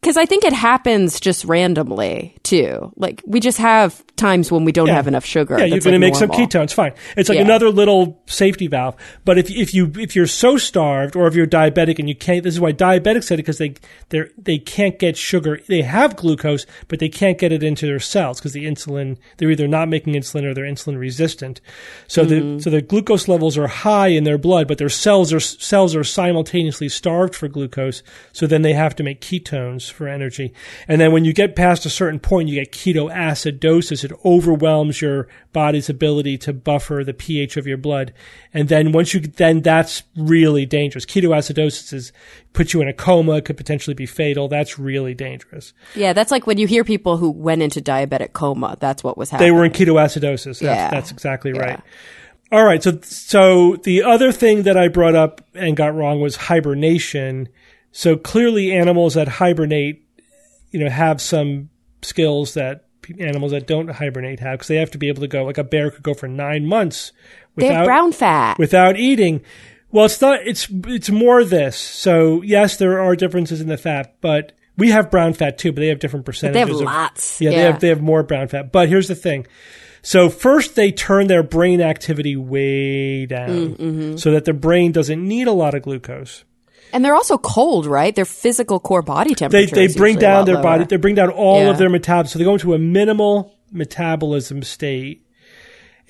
Because I think it happens just randomly too. Like we just have times when we don't Yeah. have enough sugar. Yeah, you're going to like, make some normal. ketones. Fine. It's like Yeah. another little safety valve. But if if you if you're so starved, or if you're diabetic and you can't, this is why diabetics said it because they they they can't get sugar. They have glucose, but they can't get it into their cells because the insulin they're either not making insulin or they're insulin resistant. So Mm-hmm. the so the glucose levels are high in their blood, but their cells are cells are simultaneously starved for glucose. So then they have to make ketones for energy. And then when you get past a certain point, you get ketoacidosis. It overwhelms your body's ability to buffer the pH of your blood. And then once you, then that's really dangerous. Ketoacidosis is, puts you in a coma, could potentially be fatal. That's really dangerous. Yeah, that's like when you hear people who went into diabetic coma. That's what was happening. They were in ketoacidosis. That's, Yeah. that's exactly right. All right. So, so the other thing that I brought up and got wrong was hibernation. So clearly animals that hibernate, you know, have some skills that animals that don't hibernate have because they have to be able to go, like a bear could go for nine months They have without, brown fat. without eating. Well, it's not, it's, it's more this. So yes, there are differences in the fat, but we have brown fat too, but they have different percentages. they percentages. have of- lots. yeah, they have they have more brown fat. But here's the thing. So first they turn their brain activity way down Mm-hmm. so that the brain doesn't need a lot of glucose. And they're also cold, right? Their physical core body temperature. they is bring down their lower. body they bring down all Yeah. of their metabolism. So they go into a minimal metabolism state.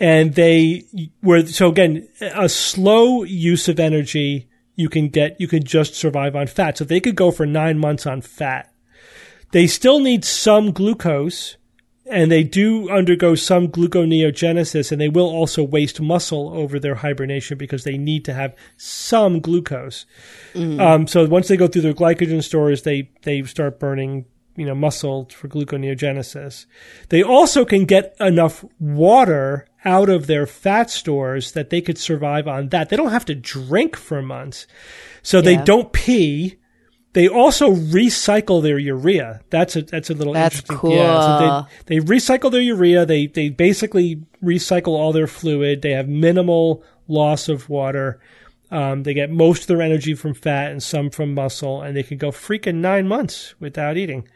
And they were so again a slow use of energy you can get you can just survive on fat. So they could go for 9 months on fat. They still need some glucose and they do undergo some gluconeogenesis and they will also waste muscle over their hibernation because they need to have some glucose. Um, so once they go through their glycogen stores, they, they start burning, you know, muscle for gluconeogenesis. They also can get enough water out of their fat stores that they could survive on that. They don't have to drink for months. So they don't pee. They also recycle their urea. That's a that's a little That's interesting. Yeah, so cool. they, they recycle their urea. They they basically recycle all their fluid. They have minimal loss of water. Um, they get most of their energy from fat and some from muscle, and they can go freaking nine months without eating.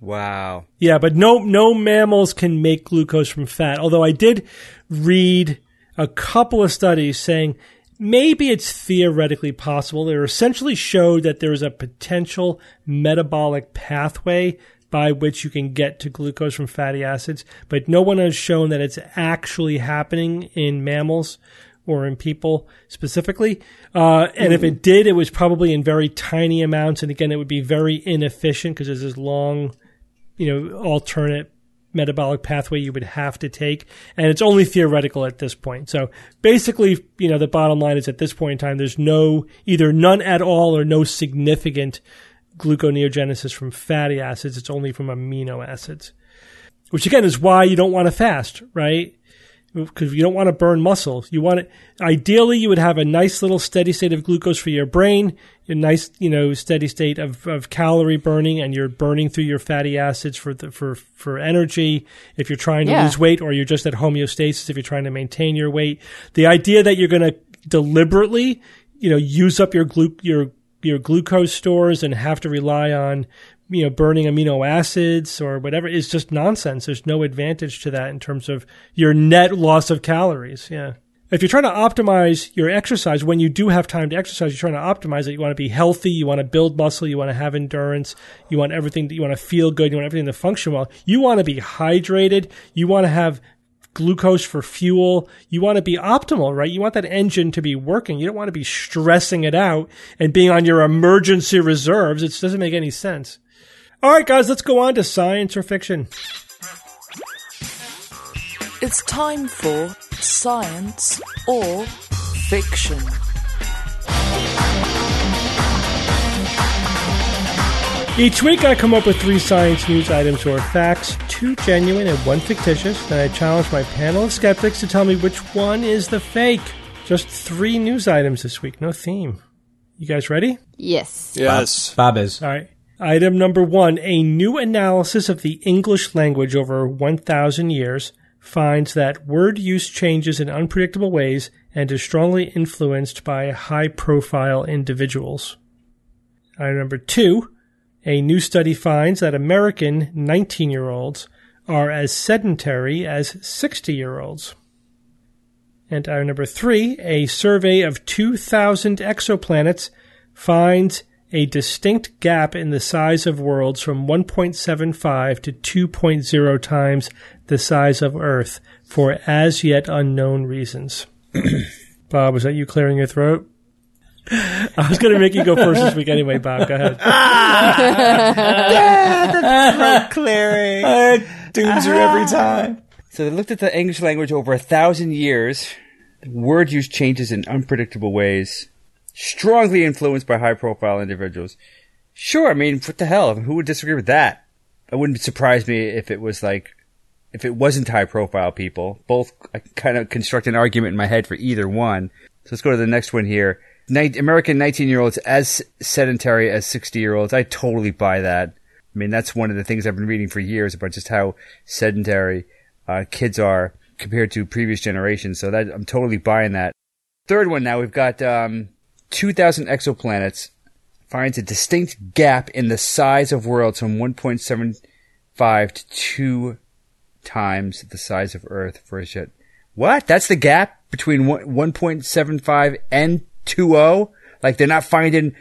Wow. Yeah, but no no mammals can make glucose from fat. Although I did read a couple of studies saying maybe it's theoretically possible. They essentially showed that there is a potential metabolic pathway by which you can get to glucose from fatty acids, but no one has shown that it's actually happening in mammals or in people specifically. Uh, and if it did, it was probably in very tiny amounts. And again, it would be very inefficient because there's this long you know, alternate metabolic pathway you would have to take. And it's only theoretical at this point. So basically, you know, the bottom line is at this point in time, there's no, either none at all or no significant gluconeogenesis from fatty acids. It's only from amino acids, which again is why you don't want to fast, right? Because you don't want to burn muscle. You want it. Ideally, you would have a nice little steady state of glucose for your brain, a nice, you know, steady state of, of calorie burning, and you're burning through your fatty acids for the, for for energy. If you're trying to Yeah. lose weight, or you're just at homeostasis, if you're trying to maintain your weight, the idea that you're going to deliberately, you know, use up your glu- your your glucose stores and have to rely on you know burning amino acids or whatever is just nonsense there's no advantage to that in terms of your net loss of calories yeah if you're trying to optimize your exercise when you do have time to exercise you're trying to optimize it you want to be healthy you want to build muscle you want to have endurance you want everything you want to feel good you want everything to function well you want to be hydrated you want to have glucose for fuel. You want to be optimal, right? You want that engine to be working. You don't want to be stressing it out and being on your emergency reserves. It doesn't make any sense. All right, guys, let's go on to science or fiction. It's time for science or fiction. Each week, I come up with three science news items or facts, two genuine and one fictitious. Then I challenge my panel of skeptics to tell me which one is the fake. Just three news items this week, no theme. You guys ready? Yes. Yes. Bob is. All right. Item number one A new analysis of the English language over 1,000 years finds that word use changes in unpredictable ways and is strongly influenced by high profile individuals. Item number two A new study finds that American 19 year olds are as sedentary as 60 year olds. And item number three A survey of 2,000 exoplanets finds a distinct gap in the size of worlds from 1.75 to 2.0 times the size of Earth for as yet unknown reasons. (clears throat) Bob, was that you clearing your throat? I was going to make you go first this week anyway, Bob. Go ahead. (laughs) Clearing. Uh, dooms her every time. So they looked at the English language over a thousand years. The word use changes in unpredictable ways, strongly influenced by high profile individuals. Sure, I mean, what the hell? Who would disagree with that? It wouldn't surprise me if it was like if it wasn't high profile people. Both I kind of construct an argument in my head for either one. So let's go to the next one here. American 19 year olds as sedentary as 60 year olds. I totally buy that. I mean, that's one of the things I've been reading for years about just how sedentary uh, kids are compared to previous generations. So that I'm totally buying that. Third one now we've got um, 2,000 exoplanets finds a distinct gap in the size of worlds from 1.75 to 2 times the size of Earth for a shit. What? That's the gap between 1.75 and 2.0? Like they're not finding,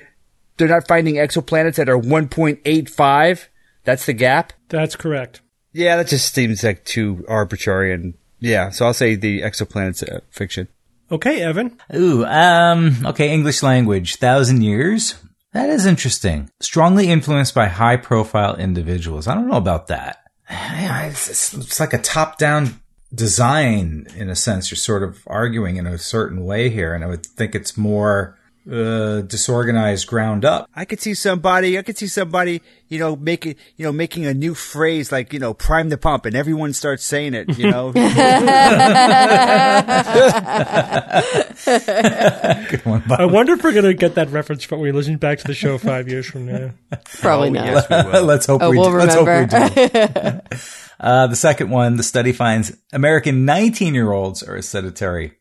they're not finding exoplanets that are 1.85? That's the gap? That's correct. Yeah, that just seems like too arbitrary and yeah, so I'll say the exoplanets uh, fiction. Okay, Evan. Ooh, um, okay, English language, thousand years. That is interesting. Strongly influenced by high profile individuals. I don't know about that. It's, it's, like a top down design in a sense. You're sort of arguing in a certain way here, and I would think it's more uh, disorganized ground up. I could see somebody, I could see somebody, you know, making, you know, making a new phrase like, you know, prime the pump and everyone starts saying it, you know. (laughs) Good one, I wonder if we're going to get that reference when we listen back to the show five years from now. Probably Oh, not. yes, we will. Let's hope Oh, we we'll do. Let's hope we remember. do. (laughs) uh, the second one, the study finds American 19 year olds are as sedentary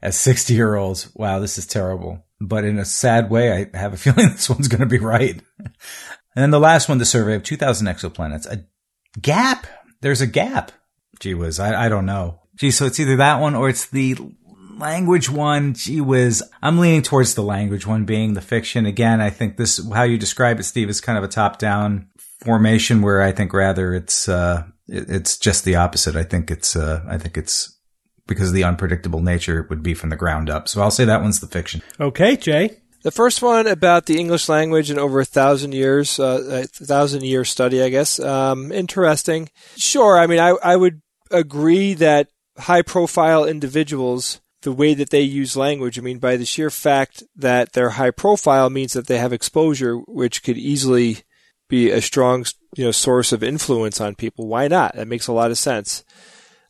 as 60 year olds. Wow, this is terrible. But in a sad way, I have a (laughs) feeling this one's going to be right. And then the last one, the survey of 2,000 exoplanets. A gap. There's a gap. Gee whiz, I, I don't know. Gee, so it's either that one or it's the language one. Gee whiz, I'm leaning towards the language one being the fiction. Again, I think this, how you describe it, Steve, is kind of a top down formation where I think rather it's, uh, it- it's just the opposite. I think it's, uh, I think it's because of the unpredictable nature it would be from the ground up. So I'll say that one's the fiction. Okay, Jay. The first one about the English language in over a thousand years, uh, a thousand year study, I guess. Um, interesting. Sure. I mean, I, I would agree that high profile individuals, the way that they use language, I mean, by the sheer fact that they're high profile means that they have exposure, which could easily be a strong, you know, source of influence on people. Why not? That makes a lot of sense.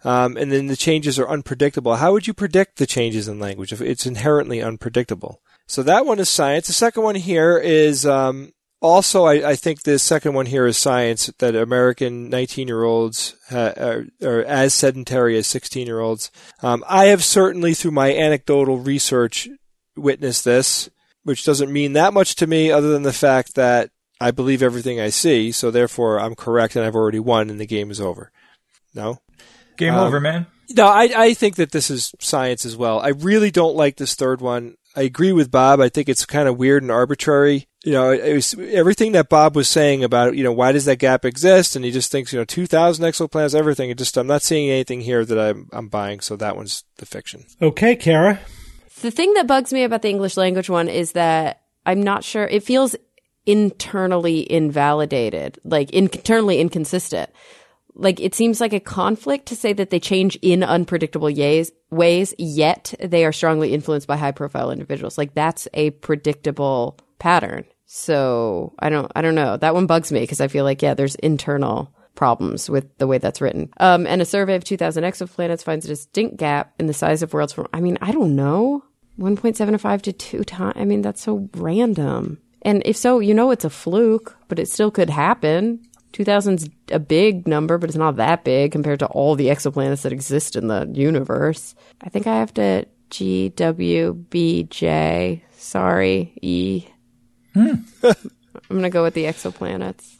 Um, and then the changes are unpredictable. How would you predict the changes in language if it's inherently unpredictable? So that one is science. The second one here is um, also, I, I think the second one here is science that American 19 year olds uh, are, are as sedentary as 16 year olds. Um, I have certainly, through my anecdotal research, witnessed this, which doesn't mean that much to me other than the fact that I believe everything I see. So therefore, I'm correct and I've already won and the game is over. No? Game Um, over, man. No, I, I think that this is science as well. I really don't like this third one. I agree with Bob. I think it's kind of weird and arbitrary. You know, it was everything that Bob was saying about, you know, why does that gap exist? And he just thinks, you know, 2,000 exoplanets, everything. It just, I'm not seeing anything here that I'm, I'm buying. So that one's the fiction. Okay, Cara. The thing that bugs me about the English language one is that I'm not sure. It feels internally invalidated, like internally inconsistent. Like it seems like a conflict to say that they change in unpredictable yays, ways, yet they are strongly influenced by high profile individuals. Like that's a predictable pattern. So I don't, I don't know. That one bugs me because I feel like, yeah, there's internal problems with the way that's written. Um, and a survey of 2,000 exoplanets finds a distinct gap in the size of worlds from, I mean, I don't know, 1.75 to 2 times. I mean, that's so random. And if so, you know it's a fluke, but it still could happen. 2000's a big number, but it's not that big compared to all the exoplanets that exist in the universe. I think I have to G W B J. Sorry, E. Hmm. (laughs) I'm going to go with the exoplanets.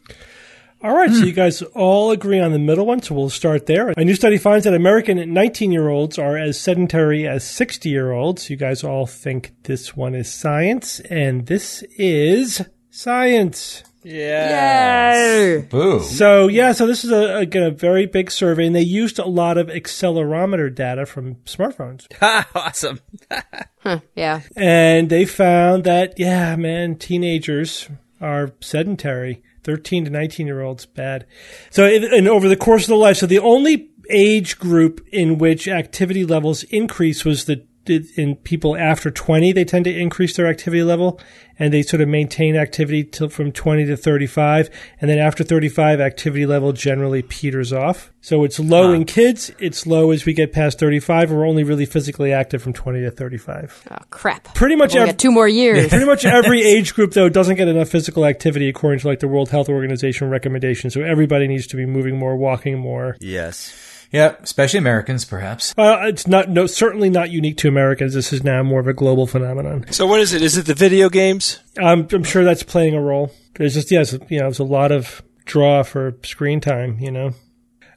All right, so you guys all agree on the middle one, so we'll start there. A new study finds that American 19 year olds are as sedentary as 60 year olds. You guys all think this one is science, and this is science. Yay! Boo. So, yeah, so this is a, again a very big survey, and they used a lot of accelerometer data from smartphones. (laughs) awesome. (laughs) Huh, yeah. And they found that, yeah, man, teenagers are sedentary. 13 to 19 year olds, bad. So, it- and over the course of the life, so the only age group in which activity levels increase was the in people after 20, they tend to increase their activity level and they sort of maintain activity till from 20 to 35. And then after 35, activity level generally peters off. So it's low ah. in kids. It's low as we get past 35. We're only really physically active from 20 to 35. Oh crap! Pretty much every, two more years. pretty much every (laughs) age group though doesn't get enough physical activity according to like the World Health Organization recommendations. So everybody needs to be moving more, walking more. Yes. Yeah, especially Americans, perhaps. Well, it's not no certainly not unique to Americans. This is now more of a global phenomenon. So what is it? Is it the video games? I'm, I'm sure that's playing a role. There's just yes, you know, there's a lot of draw for screen time. You know.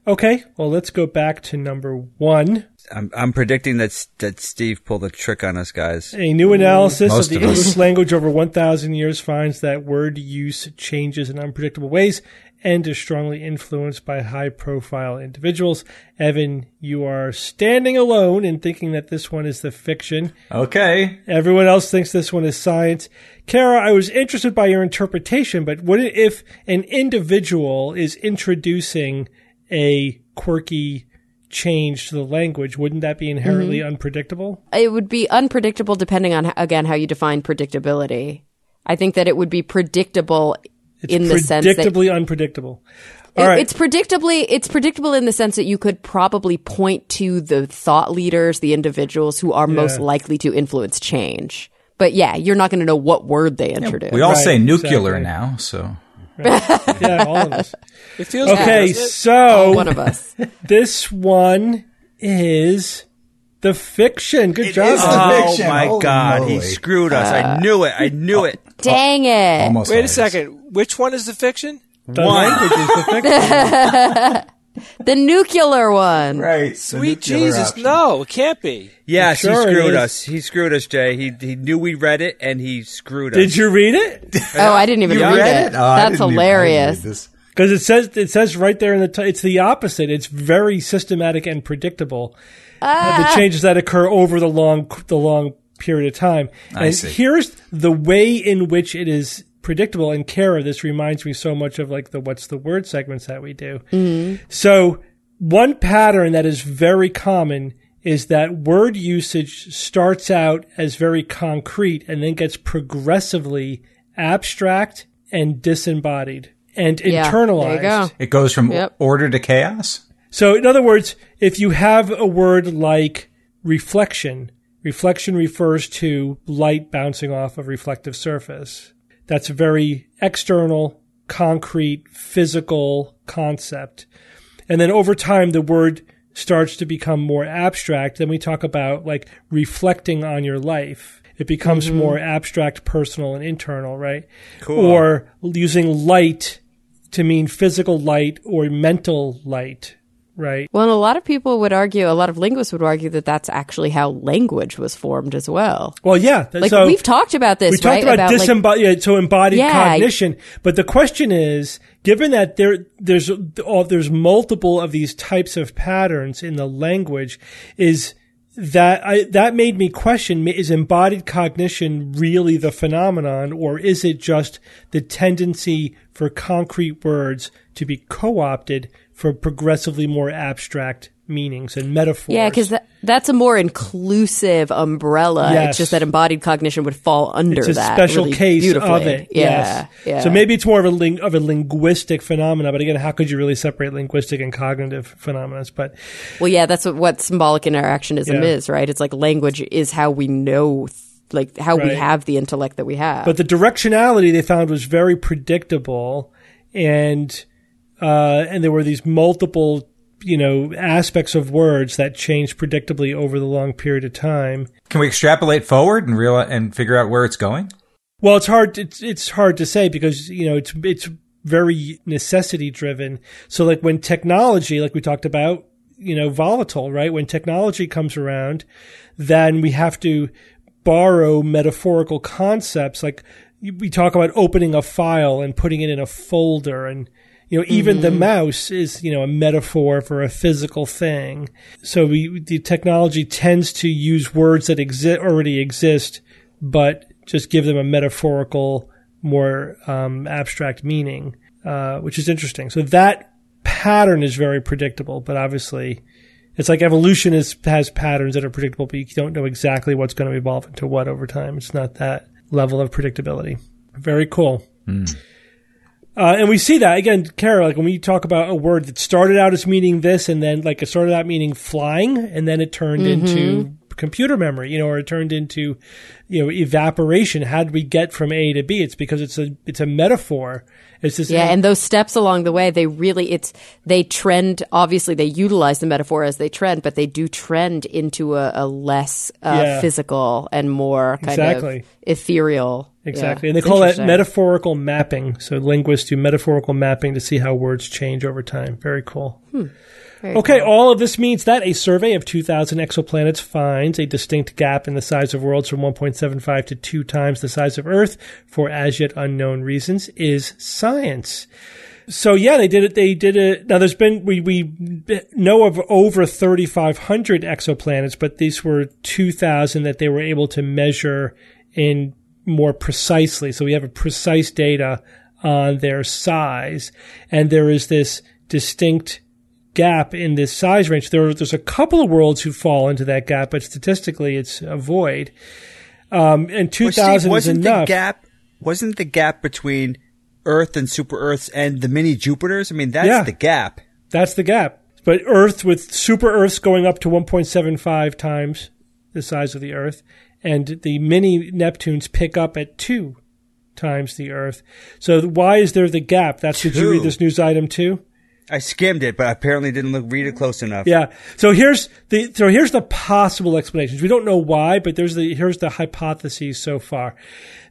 Okay, well, let's go back to number one. I'm, I'm predicting that that Steve pulled a trick on us, guys. A new analysis Most of the of. English language over 1,000 years finds that word use changes in unpredictable ways and is strongly influenced by high profile individuals. Evan, you are standing alone in thinking that this one is the fiction. Okay. Everyone else thinks this one is science. Cara, I was interested by your interpretation, but what if an individual is introducing a quirky change to the language? Wouldn't that be inherently mm-hmm. unpredictable? it would be unpredictable depending on again how you define predictability. I think that it would be predictable It's in the sense that predictably unpredictable. All It- right. It's predictably it's predictable in the sense that you could probably point to the thought leaders, the individuals who are most Yeah. likely to influence change. But yeah, you're not going to know what word they introduce. We all Right, say nuclear exactly. now, so yeah, all of us. It feels Okay, good, doesn't it? so One of us. (laughs) this one is the fiction. Good job. is the Oh fiction. my Holy God, he screwed us. I uh, knew it. I knew oh, it. Dang oh, it. almost. Wait a always. second. Which one is the fiction? The One. language is the (laughs) fiction. The nuclear one. Right. Sweet Jesus, option. no, it can't be. Yes, Sure he screwed us. He screwed us, Jay. He he knew we read it and he screwed us. Did you read it? (laughs) Oh, I didn't even You read, read it. it? Oh, That's didn't even- I didn't hilarious. Because it says it says right there in the t- it's the opposite. It's very systematic and predictable. Uh, the changes that occur over the long the long period of time. I and see. here's the way in which it is predictable. And Cara, this reminds me so much of like the what's the word segments that we do. So one pattern that is very common is that word usage starts out as very concrete and then gets progressively abstract and disembodied and Yeah, internalized. there you go. It goes from Yep. order to chaos. So, in other words, if you have a word like reflection, reflection refers to light bouncing off a reflective surface. That's a very external, concrete, physical concept. And then over time, the word starts to become more abstract. Then we talk about like reflecting on your life. It becomes mm-hmm. more abstract, personal, and internal, right? Cool. Or using light to mean physical light or mental light, right? Well, and a lot of people would argue, a lot of linguists would argue that that's actually how language was formed as well. Well, yeah. Like so we've talked about this, we talked right? about, like, disembodied, yeah, so embodied Yeah. cognition. But the question is, given that there, there's, oh, there's multiple of these types of patterns in the language, is that I, that made me question: Is embodied cognition really the phenomenon, or is it just the tendency for concrete words to be co-opted for progressively more abstract meanings and metaphors? yeah, because that, that's a more inclusive umbrella. Yes. It's just that embodied cognition would fall under it's a that. special really case of it. Yeah, yes. yeah. So maybe it's more of a ling- of a linguistic phenomena. But again, how could you really separate linguistic and cognitive phenomena? But Well, yeah, that's what, what symbolic interactionism Yeah. is, right? It's like language is how we know, th- like how we have the intellect that we have. but the directionality they found was very predictable, and uh, and there were these multiple you know aspects of words that changed predictably over the long period of time. Can we extrapolate forward and real and figure out where it's going? Well, it's hard. It's it's hard to say because you know it's it's very necessity driven. So like when technology, like we talked about, you know, volatile, right? When technology comes around, then we have to borrow metaphorical concepts. Like we talk about opening a file and putting it in a folder, and you know, even the mouse is you know a metaphor for a physical thing. So we the technology tends to use words that exist already exist, but just give them a metaphorical, more um, abstract meaning, uh, which is interesting. So that pattern is very predictable, but obviously It's like evolution is has patterns that are predictable, but you don't know exactly what's going to evolve into what over time. It's not that level of predictability. Very cool. Uh, and we see that again, Cara, like when we talk about a word that started out as meaning this and then like it started out meaning flying and then it turned into computer memory, you know, or it turned into, you know, evaporation. How did we get from A to B? It's because it's a, it's a metaphor. It's this, Yeah, and those steps along the way, they really it's they trend. Obviously, they utilize the metaphor as they trend, but they do trend into a, a less uh, Yeah. physical and more kind Exactly. of ethereal. Exactly. Yeah, and they it's call that metaphorical mapping. So linguists do metaphorical mapping to see how words change over time. Very cool. Hmm. Very okay, all of this means that a survey of 2,000 exoplanets finds a distinct gap in the size of worlds from 1.75 to 2 times the size of Earth for as yet unknown reasons is science. So yeah, they did it. They did it. Now there's been we we know of over 3,500 exoplanets, but these were 2,000 that they were able to measure in more precisely. So we have a precise data on their size, and there is this distinct gap in this size range. There, there's a couple of worlds who fall into that gap, but statistically, it's a void. Um, and Well, 2,000 Steve, wasn't the gap wasn't the gap between Earth and super Earths and the mini Jupiters? I mean, that's Yeah. the gap. That's the gap. But Earth with super Earths going up to 1.75 times the size of the Earth, and the mini Neptunes pick up at two times the Earth. So why is there the gap? That's did you read this news item too? I skimmed it, but I apparently didn't look read it mm-hmm. close enough. Yeah. So here's the so here's the possible explanations. We don't know why, but there's the here's the hypotheses so far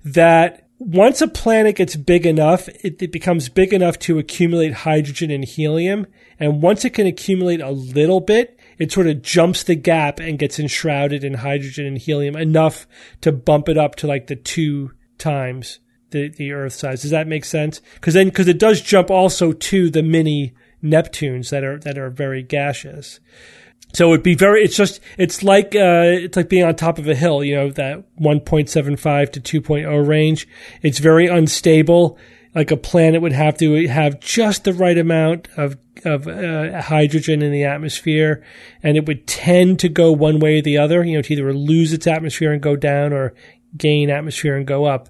that once a planet gets big enough, it, it becomes big enough to accumulate hydrogen and helium, and once it can accumulate a little bit, it sort of jumps the gap and gets enshrouded in hydrogen and helium enough to bump it up to like the two times the, the Earth size. Does that make sense? Because then, because it does jump also to the mini Neptunes that are that are very gaseous. So it'd be very. It's just. It's like. Uh, it's like being on top of a hill. You know that 1.75 to 2.0 range. It's very unstable. Like a planet would have to have just the right amount of of uh, hydrogen in the atmosphere, and it would tend to go one way or the other. You know, to either lose its atmosphere and go down, or gain atmosphere and go up,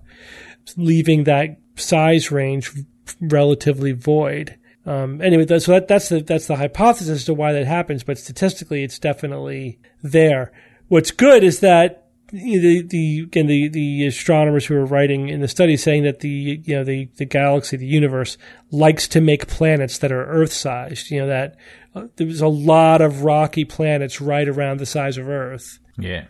leaving that size range relatively void. Um, anyway, so that, that's the that's the hypothesis as to why that happens, but statistically, it's definitely there. What's good is that the the again the the astronomers who are writing in the study saying that the you know the the galaxy the universe likes to make planets that are Earth sized. You know that uh, there's a lot of rocky planets right around the size of Earth. Yeah.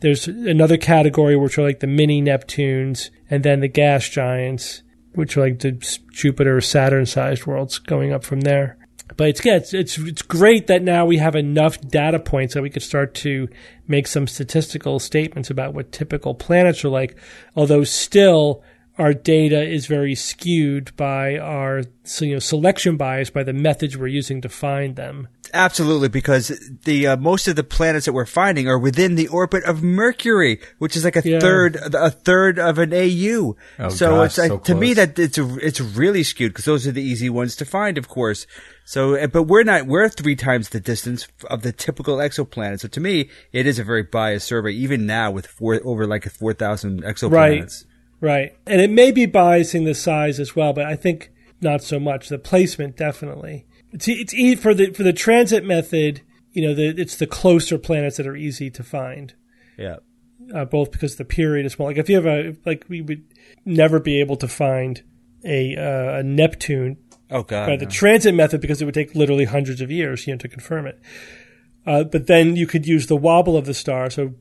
There's another category which are like the mini Neptunes, and then the gas giants, which are like the Jupiter, Saturn-sized worlds, going up from there. But it's, yeah, it's it's it's great that now we have enough data points that we could start to make some statistical statements about what typical planets are like. Although still, our data is very skewed by our so, you know selection bias by the methods we're using to find them. Absolutely, because the uh, most of the planets that we're finding are within the orbit of Mercury, which is like a Yeah. third a third of an AU. Oh, so gosh, it's like so to me that it's a, it's really skewed because those are the easy ones to find, of course. So, uh, but we're not we're three times the distance of the typical exoplanet. So to me, it is a very biased survey, even now with four over like four thousand exoplanets. Right. And it may be biasing the size as well, but I think not so much. The placement definitely. It's it's e- for the for the transit method. You know, the, it's the closer planets that are easy to find. Yeah. Uh, both because the period is small. Like if you have a like we would never be able to find a uh, a Neptune Oh God. by the no. transit method because it would take literally hundreds of years, you know, to confirm it. Uh, but then you could use the wobble of the star. So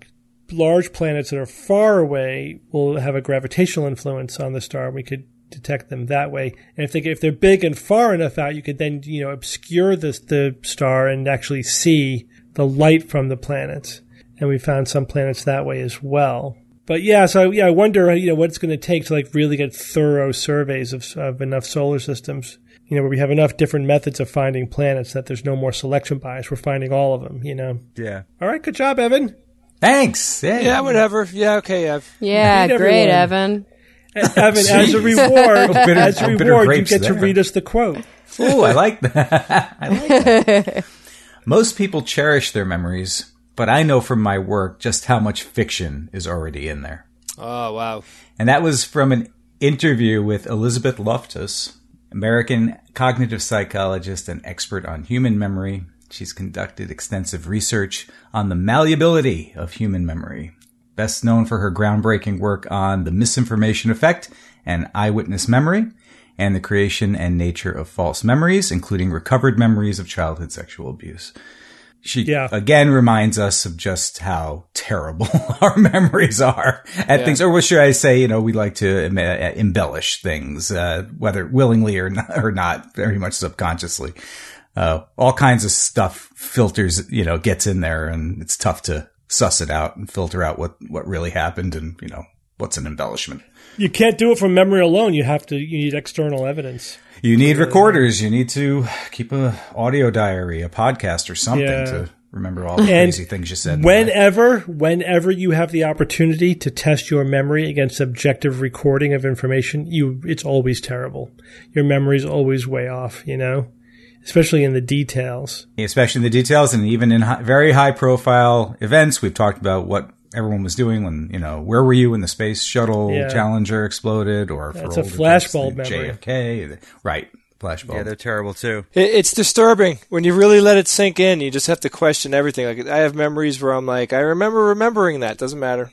large planets that are far away will have a gravitational influence on the star. We could detect them that way. And if they if they're big and far enough out, you could then you know obscure the the star and actually see the light from the planets. And we found some planets that way as well. But yeah, so yeah, I wonder you know what it's going to take to like really get thorough surveys of, of enough solar systems. You know, where we have enough different methods of finding planets that there's no more selection bias. We're finding all of them. You know. Yeah. All right, good job, Evan. Thanks. Yeah. Yeah, whatever. Yeah, okay, Ev. Yeah, great, everyone. Evan. (laughs) Evan, as a (laughs) reward, bitter- as a bitter reward, you grapes get to read us the quote. Ooh, I like that. (laughs) I like that. Most people cherish their memories, but I know from my work just how much fiction is already in there. Oh wow. And that was from an interview with Elizabeth Loftus, American cognitive psychologist and expert on human memory. She's conducted extensive research on the malleability of human memory. Best known for her groundbreaking work on the misinformation effect and eyewitness memory, and the creation and nature of false memories, including recovered memories of childhood sexual abuse. She Yeah. again reminds us of just how terrible (laughs) our memories are at things, or what should I say? You know, we like to em- uh, embellish things, uh, whether willingly or not, or not, very much subconsciously. Uh, all kinds of stuff filters, you know, gets in there, and it's tough to suss it out and filter out what what really happened, and you know what's an embellishment. You can't do it from memory alone. You have to. You need external evidence. You need recorders. You need to keep a audio diary, a podcast, or something Yeah. to remember all the And crazy things you said. Whenever, whenever you have the opportunity to test your memory against objective recording of information, you it's always terrible. Your memory's always way off. You know, especially in the details. especially in the details and even in hi- very high profile events. We've talked about what everyone was doing when, you know, where were you when the space shuttle Yeah. Challenger exploded or for That's a flashbulb folks, memory. JFK. Right. Flashbulb. Yeah, they're terrible too. It, it's disturbing when you really let it sink in. You just have to question everything. Like I have memories where I'm like, I remember remembering that. Doesn't matter.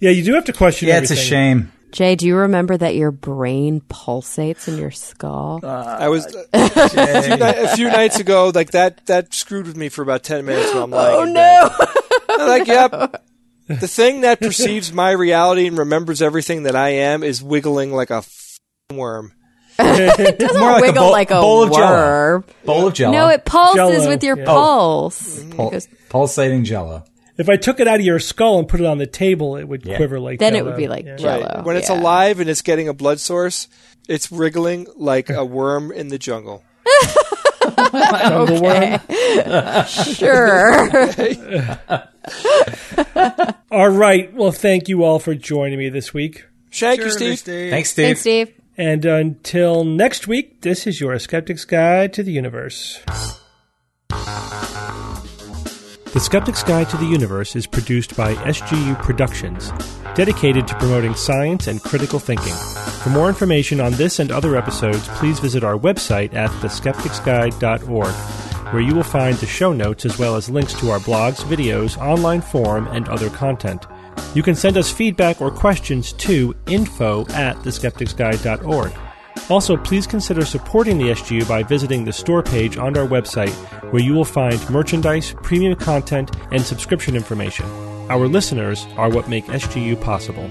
Yeah, you do have to question. yeah, it's a shame. Jay, do you remember that your brain pulsates in your skull? Uh, I was (laughs) a, few ni- a few nights ago. Like that. That screwed with me for about ten minutes when I'm lying. oh no! (laughs) I'm like, yep. The thing that perceives my reality and remembers everything that I am is wiggling like a f- worm. (laughs) it doesn't More like a wiggle bowl- like a bowl of Jell-O. worm. Bowl of jello. No, it pulses Jell-O, with your yeah. pulse. Pul- pulsating jello. If I took it out of your skull and put it on the table, it would Yeah. quiver like. That. Then it would be like Yeah. jello. When it's yeah. alive and it's getting a blood source, it's wriggling like a worm in the jungle. (laughs) Jungle worm. Sure. (laughs) All right. Well, thank you all for joining me this week. Shank you, Steve. Thanks, Steve. Thanks, Steve. And until next week, this is your Skeptic's Guide to the Universe. The Skeptic's Guide to the Universe is produced by SGU Productions, dedicated to promoting science and critical thinking. For more information on this and other episodes, please visit our website at theskepticsguide.org, where you will find the show notes as well as links to our blogs, videos, online forum, and other content. You can send us feedback or questions to info at theskepticsguide.org. Also, please consider supporting the SGU by visiting the store page on our website, where you will find merchandise, premium content, and subscription information. Our listeners are what make SGU possible.